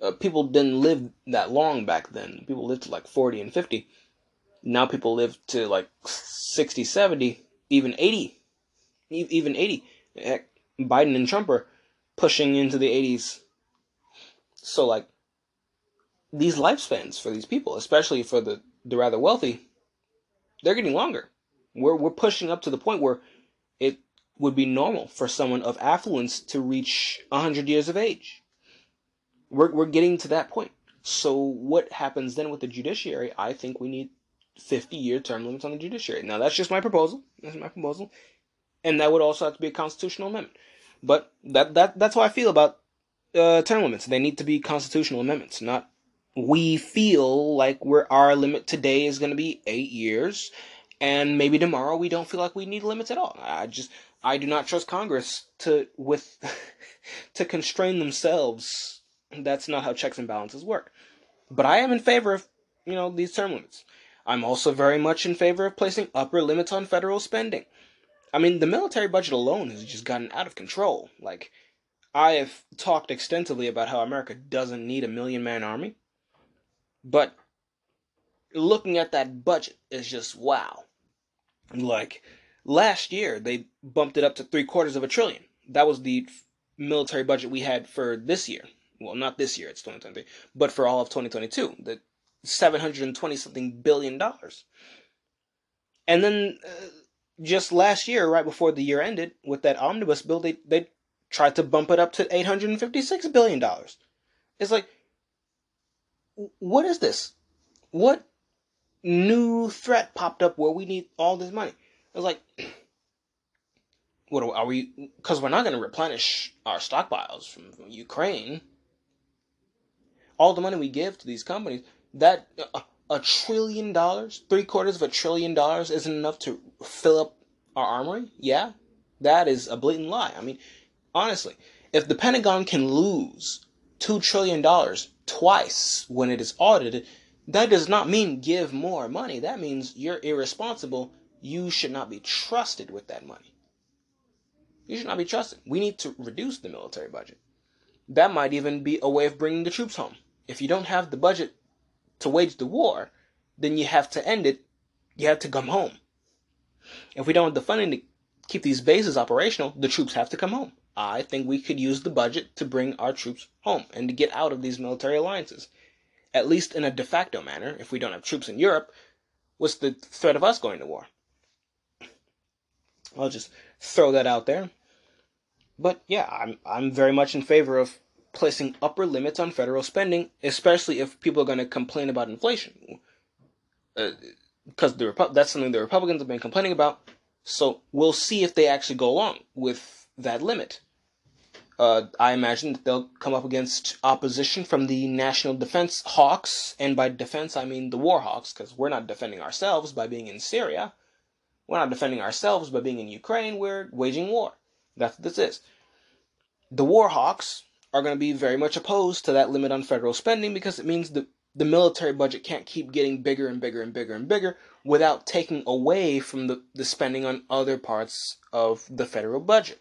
Uh, people didn't live that long back then. People lived to like 40 and 50. Now people live to like 60, 70, even 80. Even 80. Heck, Biden and Trump are pushing into the 80s. So, like, these lifespans for these people, especially for the, the rather wealthy, they're getting longer. We're, we're pushing up to the point where it would be normal for someone of affluence to reach 100 years of age. We're, we're getting to that point. So, what happens then with the judiciary? I think we need 50 year term limits on the judiciary. Now, that's just my proposal. That's my proposal. And that would also have to be a constitutional amendment. But that, that that's how I feel about uh, term limits. They need to be constitutional amendments, not we feel like we're our limit today is going to be eight years, and maybe tomorrow we don't feel like we need limits at all. I just I do not trust Congress to with to constrain themselves. That's not how checks and balances work. But I am in favor of you know these term limits. I'm also very much in favor of placing upper limits on federal spending. I mean, the military budget alone has just gotten out of control. Like, I have talked extensively about how America doesn't need a million man army. But looking at that budget is just wow. Like last year, they bumped it up to three quarters of a trillion. That was the military budget we had for this year. Well, not this year, it's 2023, but for all of 2022, the 720 something billion dollars. And then uh, just last year, right before the year ended, with that omnibus bill, they, they tried to bump it up to $856 billion. It's like, what is this? What new threat popped up where we need all this money? It's like, what are we? Because we're not going to replenish our stockpiles from, from, Ukraine. All the money we give to these companies, that uh, a trillion dollars, three quarters of a trillion dollars, isn't enough to fill up our armory. Yeah, that is a blatant lie. I mean, honestly, if the Pentagon can lose two trillion dollars twice when it is audited, that does not mean give more money. That means you're irresponsible. You should not be trusted with that money. You should not be trusted. We need to reduce the military budget. That might even be a way of bringing the troops home. If you don't have the budget to wage the war, then you have to end it. You have to come home. If we don't have the funding to keep these bases operational, the troops have to come home. I think we could use the budget to bring our troops home and to get out of these military alliances. At least in a de facto manner, if we don't have troops in Europe, what's the threat of us going to war? I'll just throw that out there. But yeah, I'm I'm very much in favor of placing upper limits on federal spending, especially if people are going to complain about inflation. Because uh, the Repu- that's something the Republicans have been complaining about. So we'll see if they actually go along with that limit. Uh, I imagine that they'll come up against opposition from the national defense hawks, and by defense I mean the war hawks, because we're not defending ourselves by being in Syria. We're not defending ourselves by being in Ukraine. We're waging war. That's what this is. The war hawks are going to be very much opposed to that limit on federal spending because it means the the military budget can't keep getting bigger and bigger and bigger and bigger without taking away from the, the spending on other parts of the federal budget.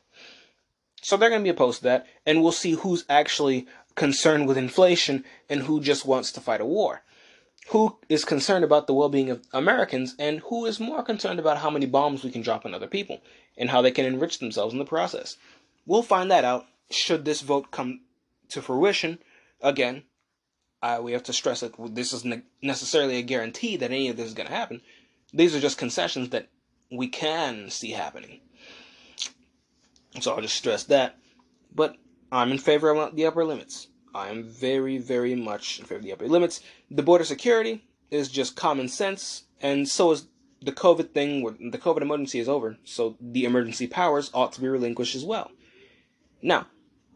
So they're going to be opposed to that, and we'll see who's actually concerned with inflation and who just wants to fight a war. Who is concerned about the well being of Americans, and who is more concerned about how many bombs we can drop on other people and how they can enrich themselves in the process. We'll find that out should this vote come to fruition. Again, we have to stress that this isn't necessarily a guarantee that any of this is going to happen. These are just concessions that we can see happening. So I'll just stress that. But I'm in favor of the upper limits. I am very, very much in favor of the upper limits. The border security is just common sense, and so is the COVID thing. The COVID emergency is over, so the emergency powers ought to be relinquished as well. Now,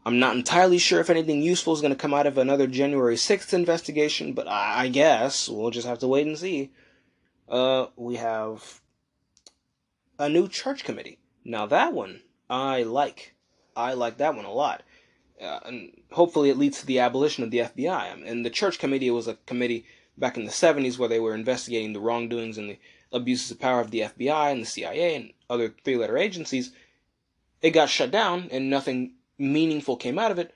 I'm not entirely sure if anything useful is going to come out of another January 6th investigation, but I guess we'll just have to wait and see. Uh, we have a new church committee. Now, that one I like. I like that one a lot. Uh, and hopefully it leads to the abolition of the FBI. And the church committee was a committee back in the 70s where they were investigating the wrongdoings and the abuses of power of the FBI and the CIA and other three letter agencies. It got shut down and nothing meaningful came out of it.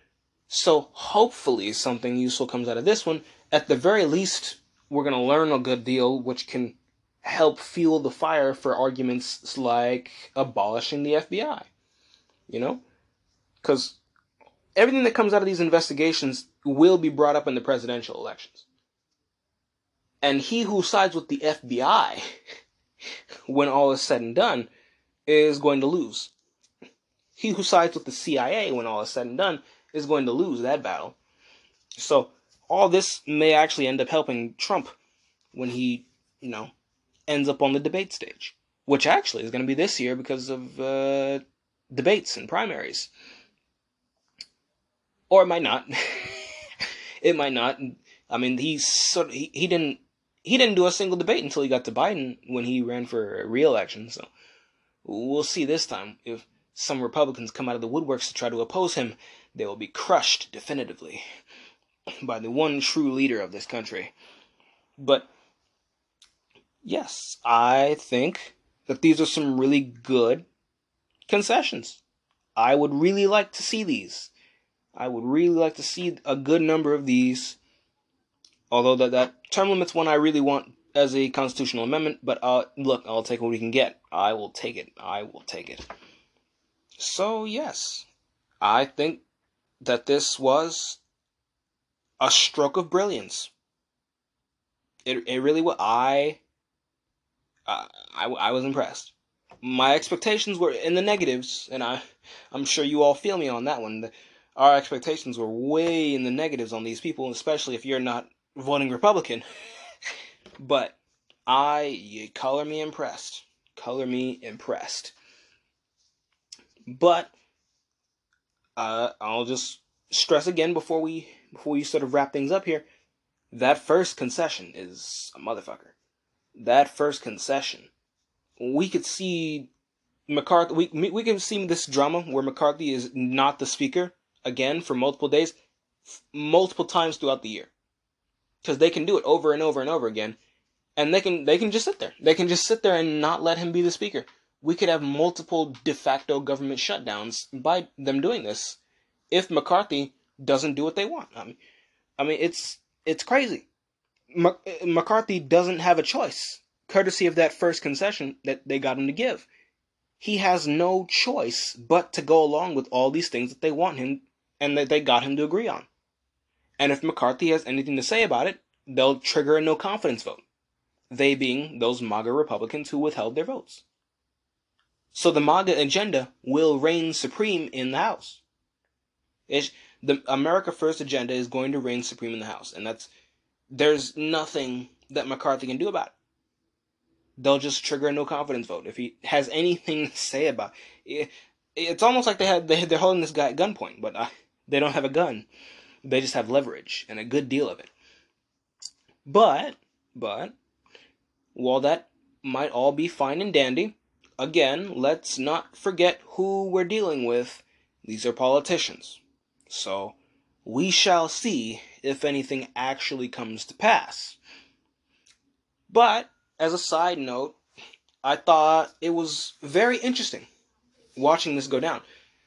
So hopefully something useful comes out of this one. At the very least, we're going to learn a good deal, which can help fuel the fire for arguments like abolishing the FBI. You know? Because everything that comes out of these investigations will be brought up in the presidential elections. And he who sides with the FBI, when all is said and done, is going to lose he who sides with the CIA when all is said and done is going to lose that battle. So all this may actually end up helping Trump when he, you know, ends up on the debate stage, which actually is going to be this year because of uh, debates and primaries. Or it might not. it might not. I mean, he sort of, he, he didn't he didn't do a single debate until he got to Biden when he ran for re-election. So we'll see this time if some Republicans come out of the woodworks to try to oppose him, they will be crushed definitively by the one true leader of this country. But yes, I think that these are some really good concessions. I would really like to see these. I would really like to see a good number of these. Although that, that term limit's one I really want as a constitutional amendment, but uh, look, I'll take what we can get. I will take it. I will take it. So, yes, I think that this was a stroke of brilliance. It, it really was. I, uh, I, I was impressed. My expectations were in the negatives, and I, I'm sure you all feel me on that one. Our expectations were way in the negatives on these people, especially if you're not voting Republican. but I, you color me impressed. Color me impressed. But uh, I'll just stress again before we before we sort of wrap things up here. That first concession is a motherfucker. That first concession, we could see McCarthy. We we can see this drama where McCarthy is not the speaker again for multiple days, multiple times throughout the year, because they can do it over and over and over again, and they can they can just sit there. They can just sit there and not let him be the speaker we could have multiple de facto government shutdowns by them doing this if McCarthy doesn't do what they want. I mean, I mean it's it's crazy. McCarthy doesn't have a choice, courtesy of that first concession that they got him to give. He has no choice but to go along with all these things that they want him and that they got him to agree on. And if McCarthy has anything to say about it, they'll trigger a no confidence vote. They being those MAGA Republicans who withheld their votes. So the MAGA agenda will reign supreme in the House. It's, the America First agenda is going to reign supreme in the House, and that's there's nothing that McCarthy can do about it. They'll just trigger a no confidence vote if he has anything to say about it. It's almost like they had they, they're holding this guy at gunpoint, but uh, they don't have a gun. They just have leverage and a good deal of it. But but while that might all be fine and dandy, again, let's not forget who we're dealing with. These are politicians. So, we shall see if anything actually comes to pass. But, as a side note, I thought it was very interesting watching this go down.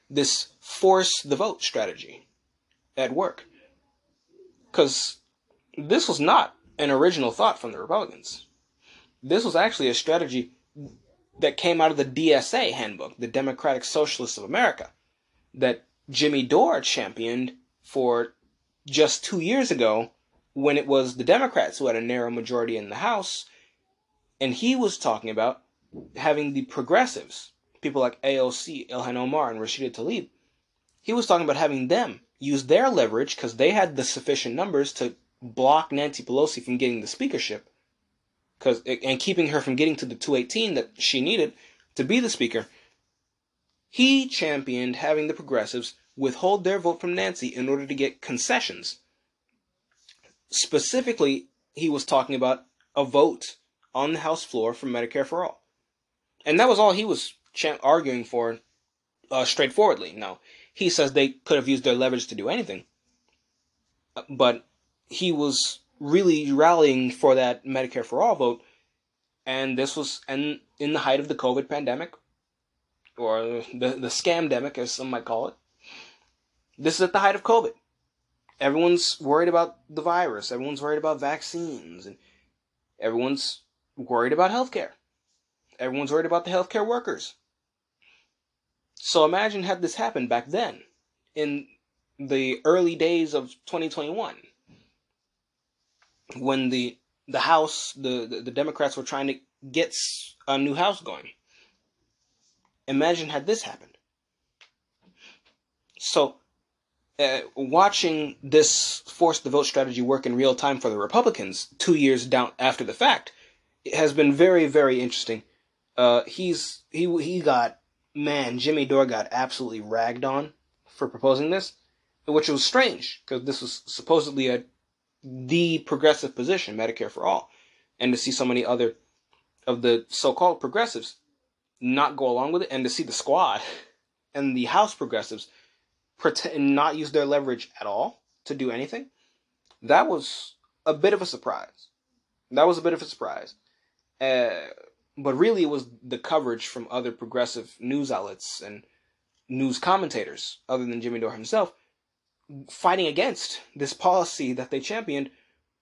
This force the vote strategy at work. Because this was not an original thought from the Republicans. This was actually a strategy that came out of the DSA handbook, the Democratic Socialists of America, that Jimmy Dore championed for just two years ago when it was the Democrats who had a narrow majority in the House. And he was talking about having the progressives, people like AOC, Ilhan Omar, and Rashida Tlaib, he was talking about having them use their leverage because they had the sufficient numbers to block Nancy Pelosi from getting the speakership because and keeping her from getting to the 218 that she needed to be the speaker. He championed having the progressives withhold their vote from Nancy in order to get concessions. Specifically, he was talking about a vote on the House floor for Medicare for all. And that was all he was arguing for uh, straightforwardly. Now, he says they could have used their leverage to do anything. But he was really rallying for that Medicare for all vote. And this was and in the height of the COVID pandemic, or the, the scamdemic, as some might call it. This is at the height of COVID. Everyone's worried about the virus. Everyone's worried about vaccines. And everyone's worried about healthcare. Everyone's worried about the healthcare workers. So imagine had this happened back then, in the early days of 2021 when the the House, the, the, the Democrats were trying to get a new House going. Imagine had this happened. So, uh, watching this force the vote strategy work in real time for the Republicans two years down after the fact, has been very, very interesting. Uh, he's he he got man, Jimmy Dore got absolutely ragged on for proposing this, which was strange because this was supposedly a the progressive position, Medicare for all, and to see so many other of the so-called progressives not go along with it, and to see the squad and the House progressives pretend not use their leverage at all to do anything, that was a bit of a surprise. That was a bit of a surprise. Uh, but really, it was the coverage from other progressive news outlets and news commentators, other than Jimmy Dore himself, fighting against this policy that they championed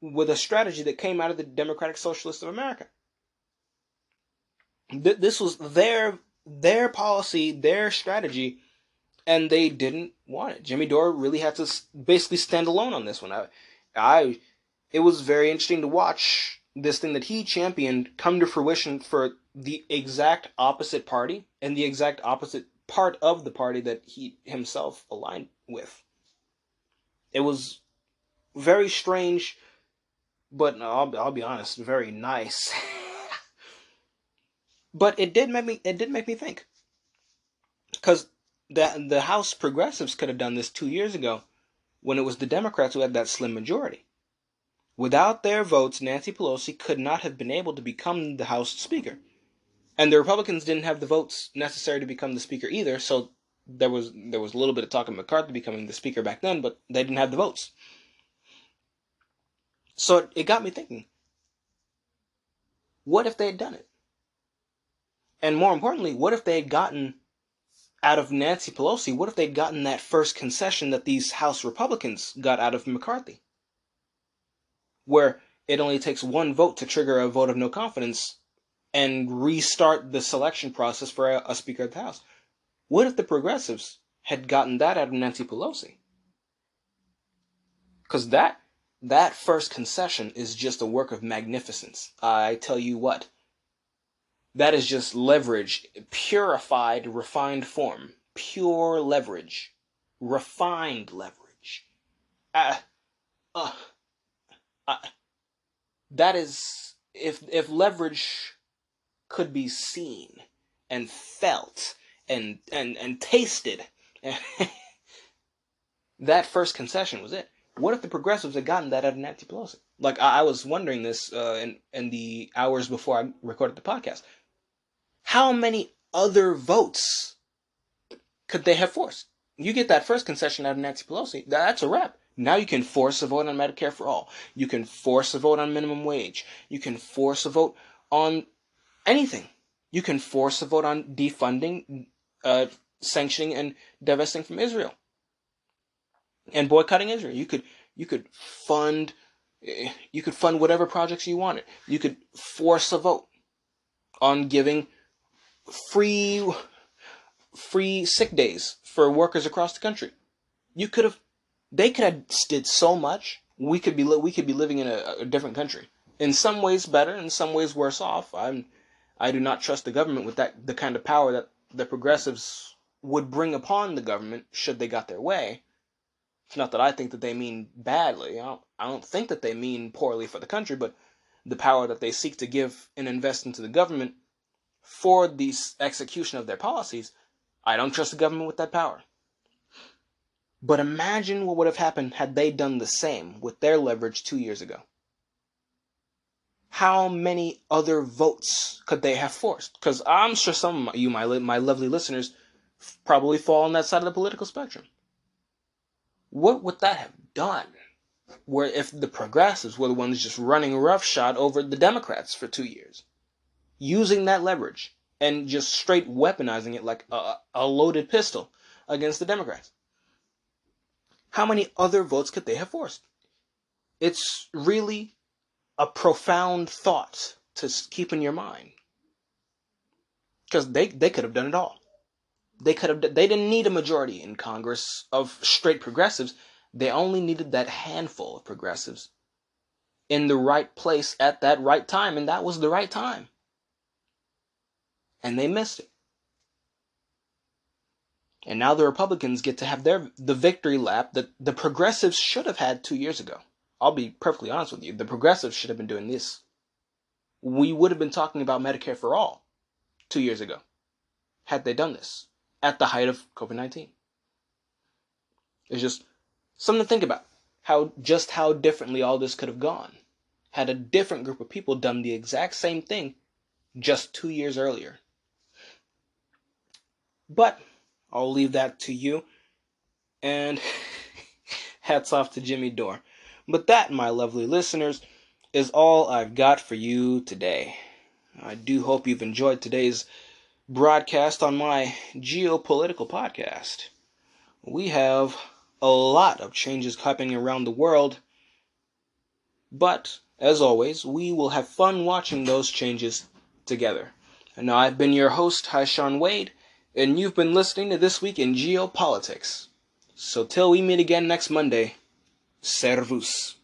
with a strategy that came out of the Democratic Socialists of America. Th- this was their their policy, their strategy, and they didn't want it. Jimmy Dore really had to basically stand alone on this one. I, I, it was very interesting to watch this thing that he championed come to fruition for the exact opposite party and the exact opposite part of the party that he himself aligned with. It was very strange, but I'll, I'll be honest, very nice. but it did make me it did make me think because the the House progressives could have done this two years ago when it was the Democrats who had that slim majority. Without their votes, Nancy Pelosi could not have been able to become the House Speaker. And the Republicans didn't have the votes necessary to become the Speaker either, so there was there was a little bit of talk of McCarthy becoming the Speaker back then, but they didn't have the votes. So it, it got me thinking. What if they had done it? And more importantly, what if they had gotten out of Nancy Pelosi, what if they'd gotten that first concession that these House Republicans got out of McCarthy? Where it only takes one vote to trigger a vote of no confidence and restart the selection process for a, a Speaker of the House. What if the progressives had gotten that out of Nancy Pelosi? Because that that first concession is just a work of magnificence. I tell you what, that is just leverage, purified, refined form. Pure leverage. Refined leverage. Uh, uh, uh, that is, if, if leverage could be seen and felt and, and, and tasted, that first concession was it. What if the progressives had gotten that out of Nancy Pelosi? Like I, I was wondering this uh, in in the hours before I recorded the podcast how many other votes could they have forced? You get that first concession out of Nancy Pelosi, that's a wrap. Now you can force a vote on Medicare for all. You can force a vote on minimum wage. You can force a vote on anything. You can force a vote on defunding, uh, sanctioning, and divesting from Israel, and boycotting Israel. You could you could fund eh, you could fund whatever projects you wanted. You could force a vote on giving free free sick days for workers across the country. You could have they could have did so much. We could be we could be living in a, a different country. In some ways better, in some ways worse off. I'm I do not trust the government with that the kind of power that the progressives would bring upon the government should they got their way. It's not that I think that they mean badly. I don't, I don't think that they mean poorly for the country, but the power that they seek to give and invest into the government for the execution of their policies, I don't trust the government with that power. But imagine what would have happened had they done the same with their leverage two years ago. How many other votes could they have forced? Because I'm sure some of you, my, my lovely listeners, probably fall on that side of the political spectrum. What would that have done? Where if the progressives were the ones just running roughshod over the Democrats for two years? using that leverage and just straight weaponizing it like a, a loaded pistol against the Democrats. How many other votes could they have forced? It's really a profound thought to keep in your mind. Because they, they could have done it all. They could have they didn't need a majority in Congress of straight progressives. They only needed that handful of progressives in the right place at that right time, and that was the right time and they missed it. And now the Republicans get to have their the victory lap that the progressives should have had two years ago. I'll be perfectly honest with you. The progressives should have been doing this we would have been talking about Medicare for all two years ago had they done this at the height of COVID 19. It's just something to think about. How just how differently all this could have gone had a different group of people done the exact same thing just two years earlier. But I'll leave that to you. And hats off to Jimmy Dore. But that, my lovely listeners, is all I've got for you today. I do hope you've enjoyed today's broadcast on my geopolitical podcast. We have a lot of changes happening around the world, but as always, we will have fun watching those changes together. And now I've been your host, Sean Wade, and you've been listening to This Week in Geopolitics. So till we meet again next Monday, servus.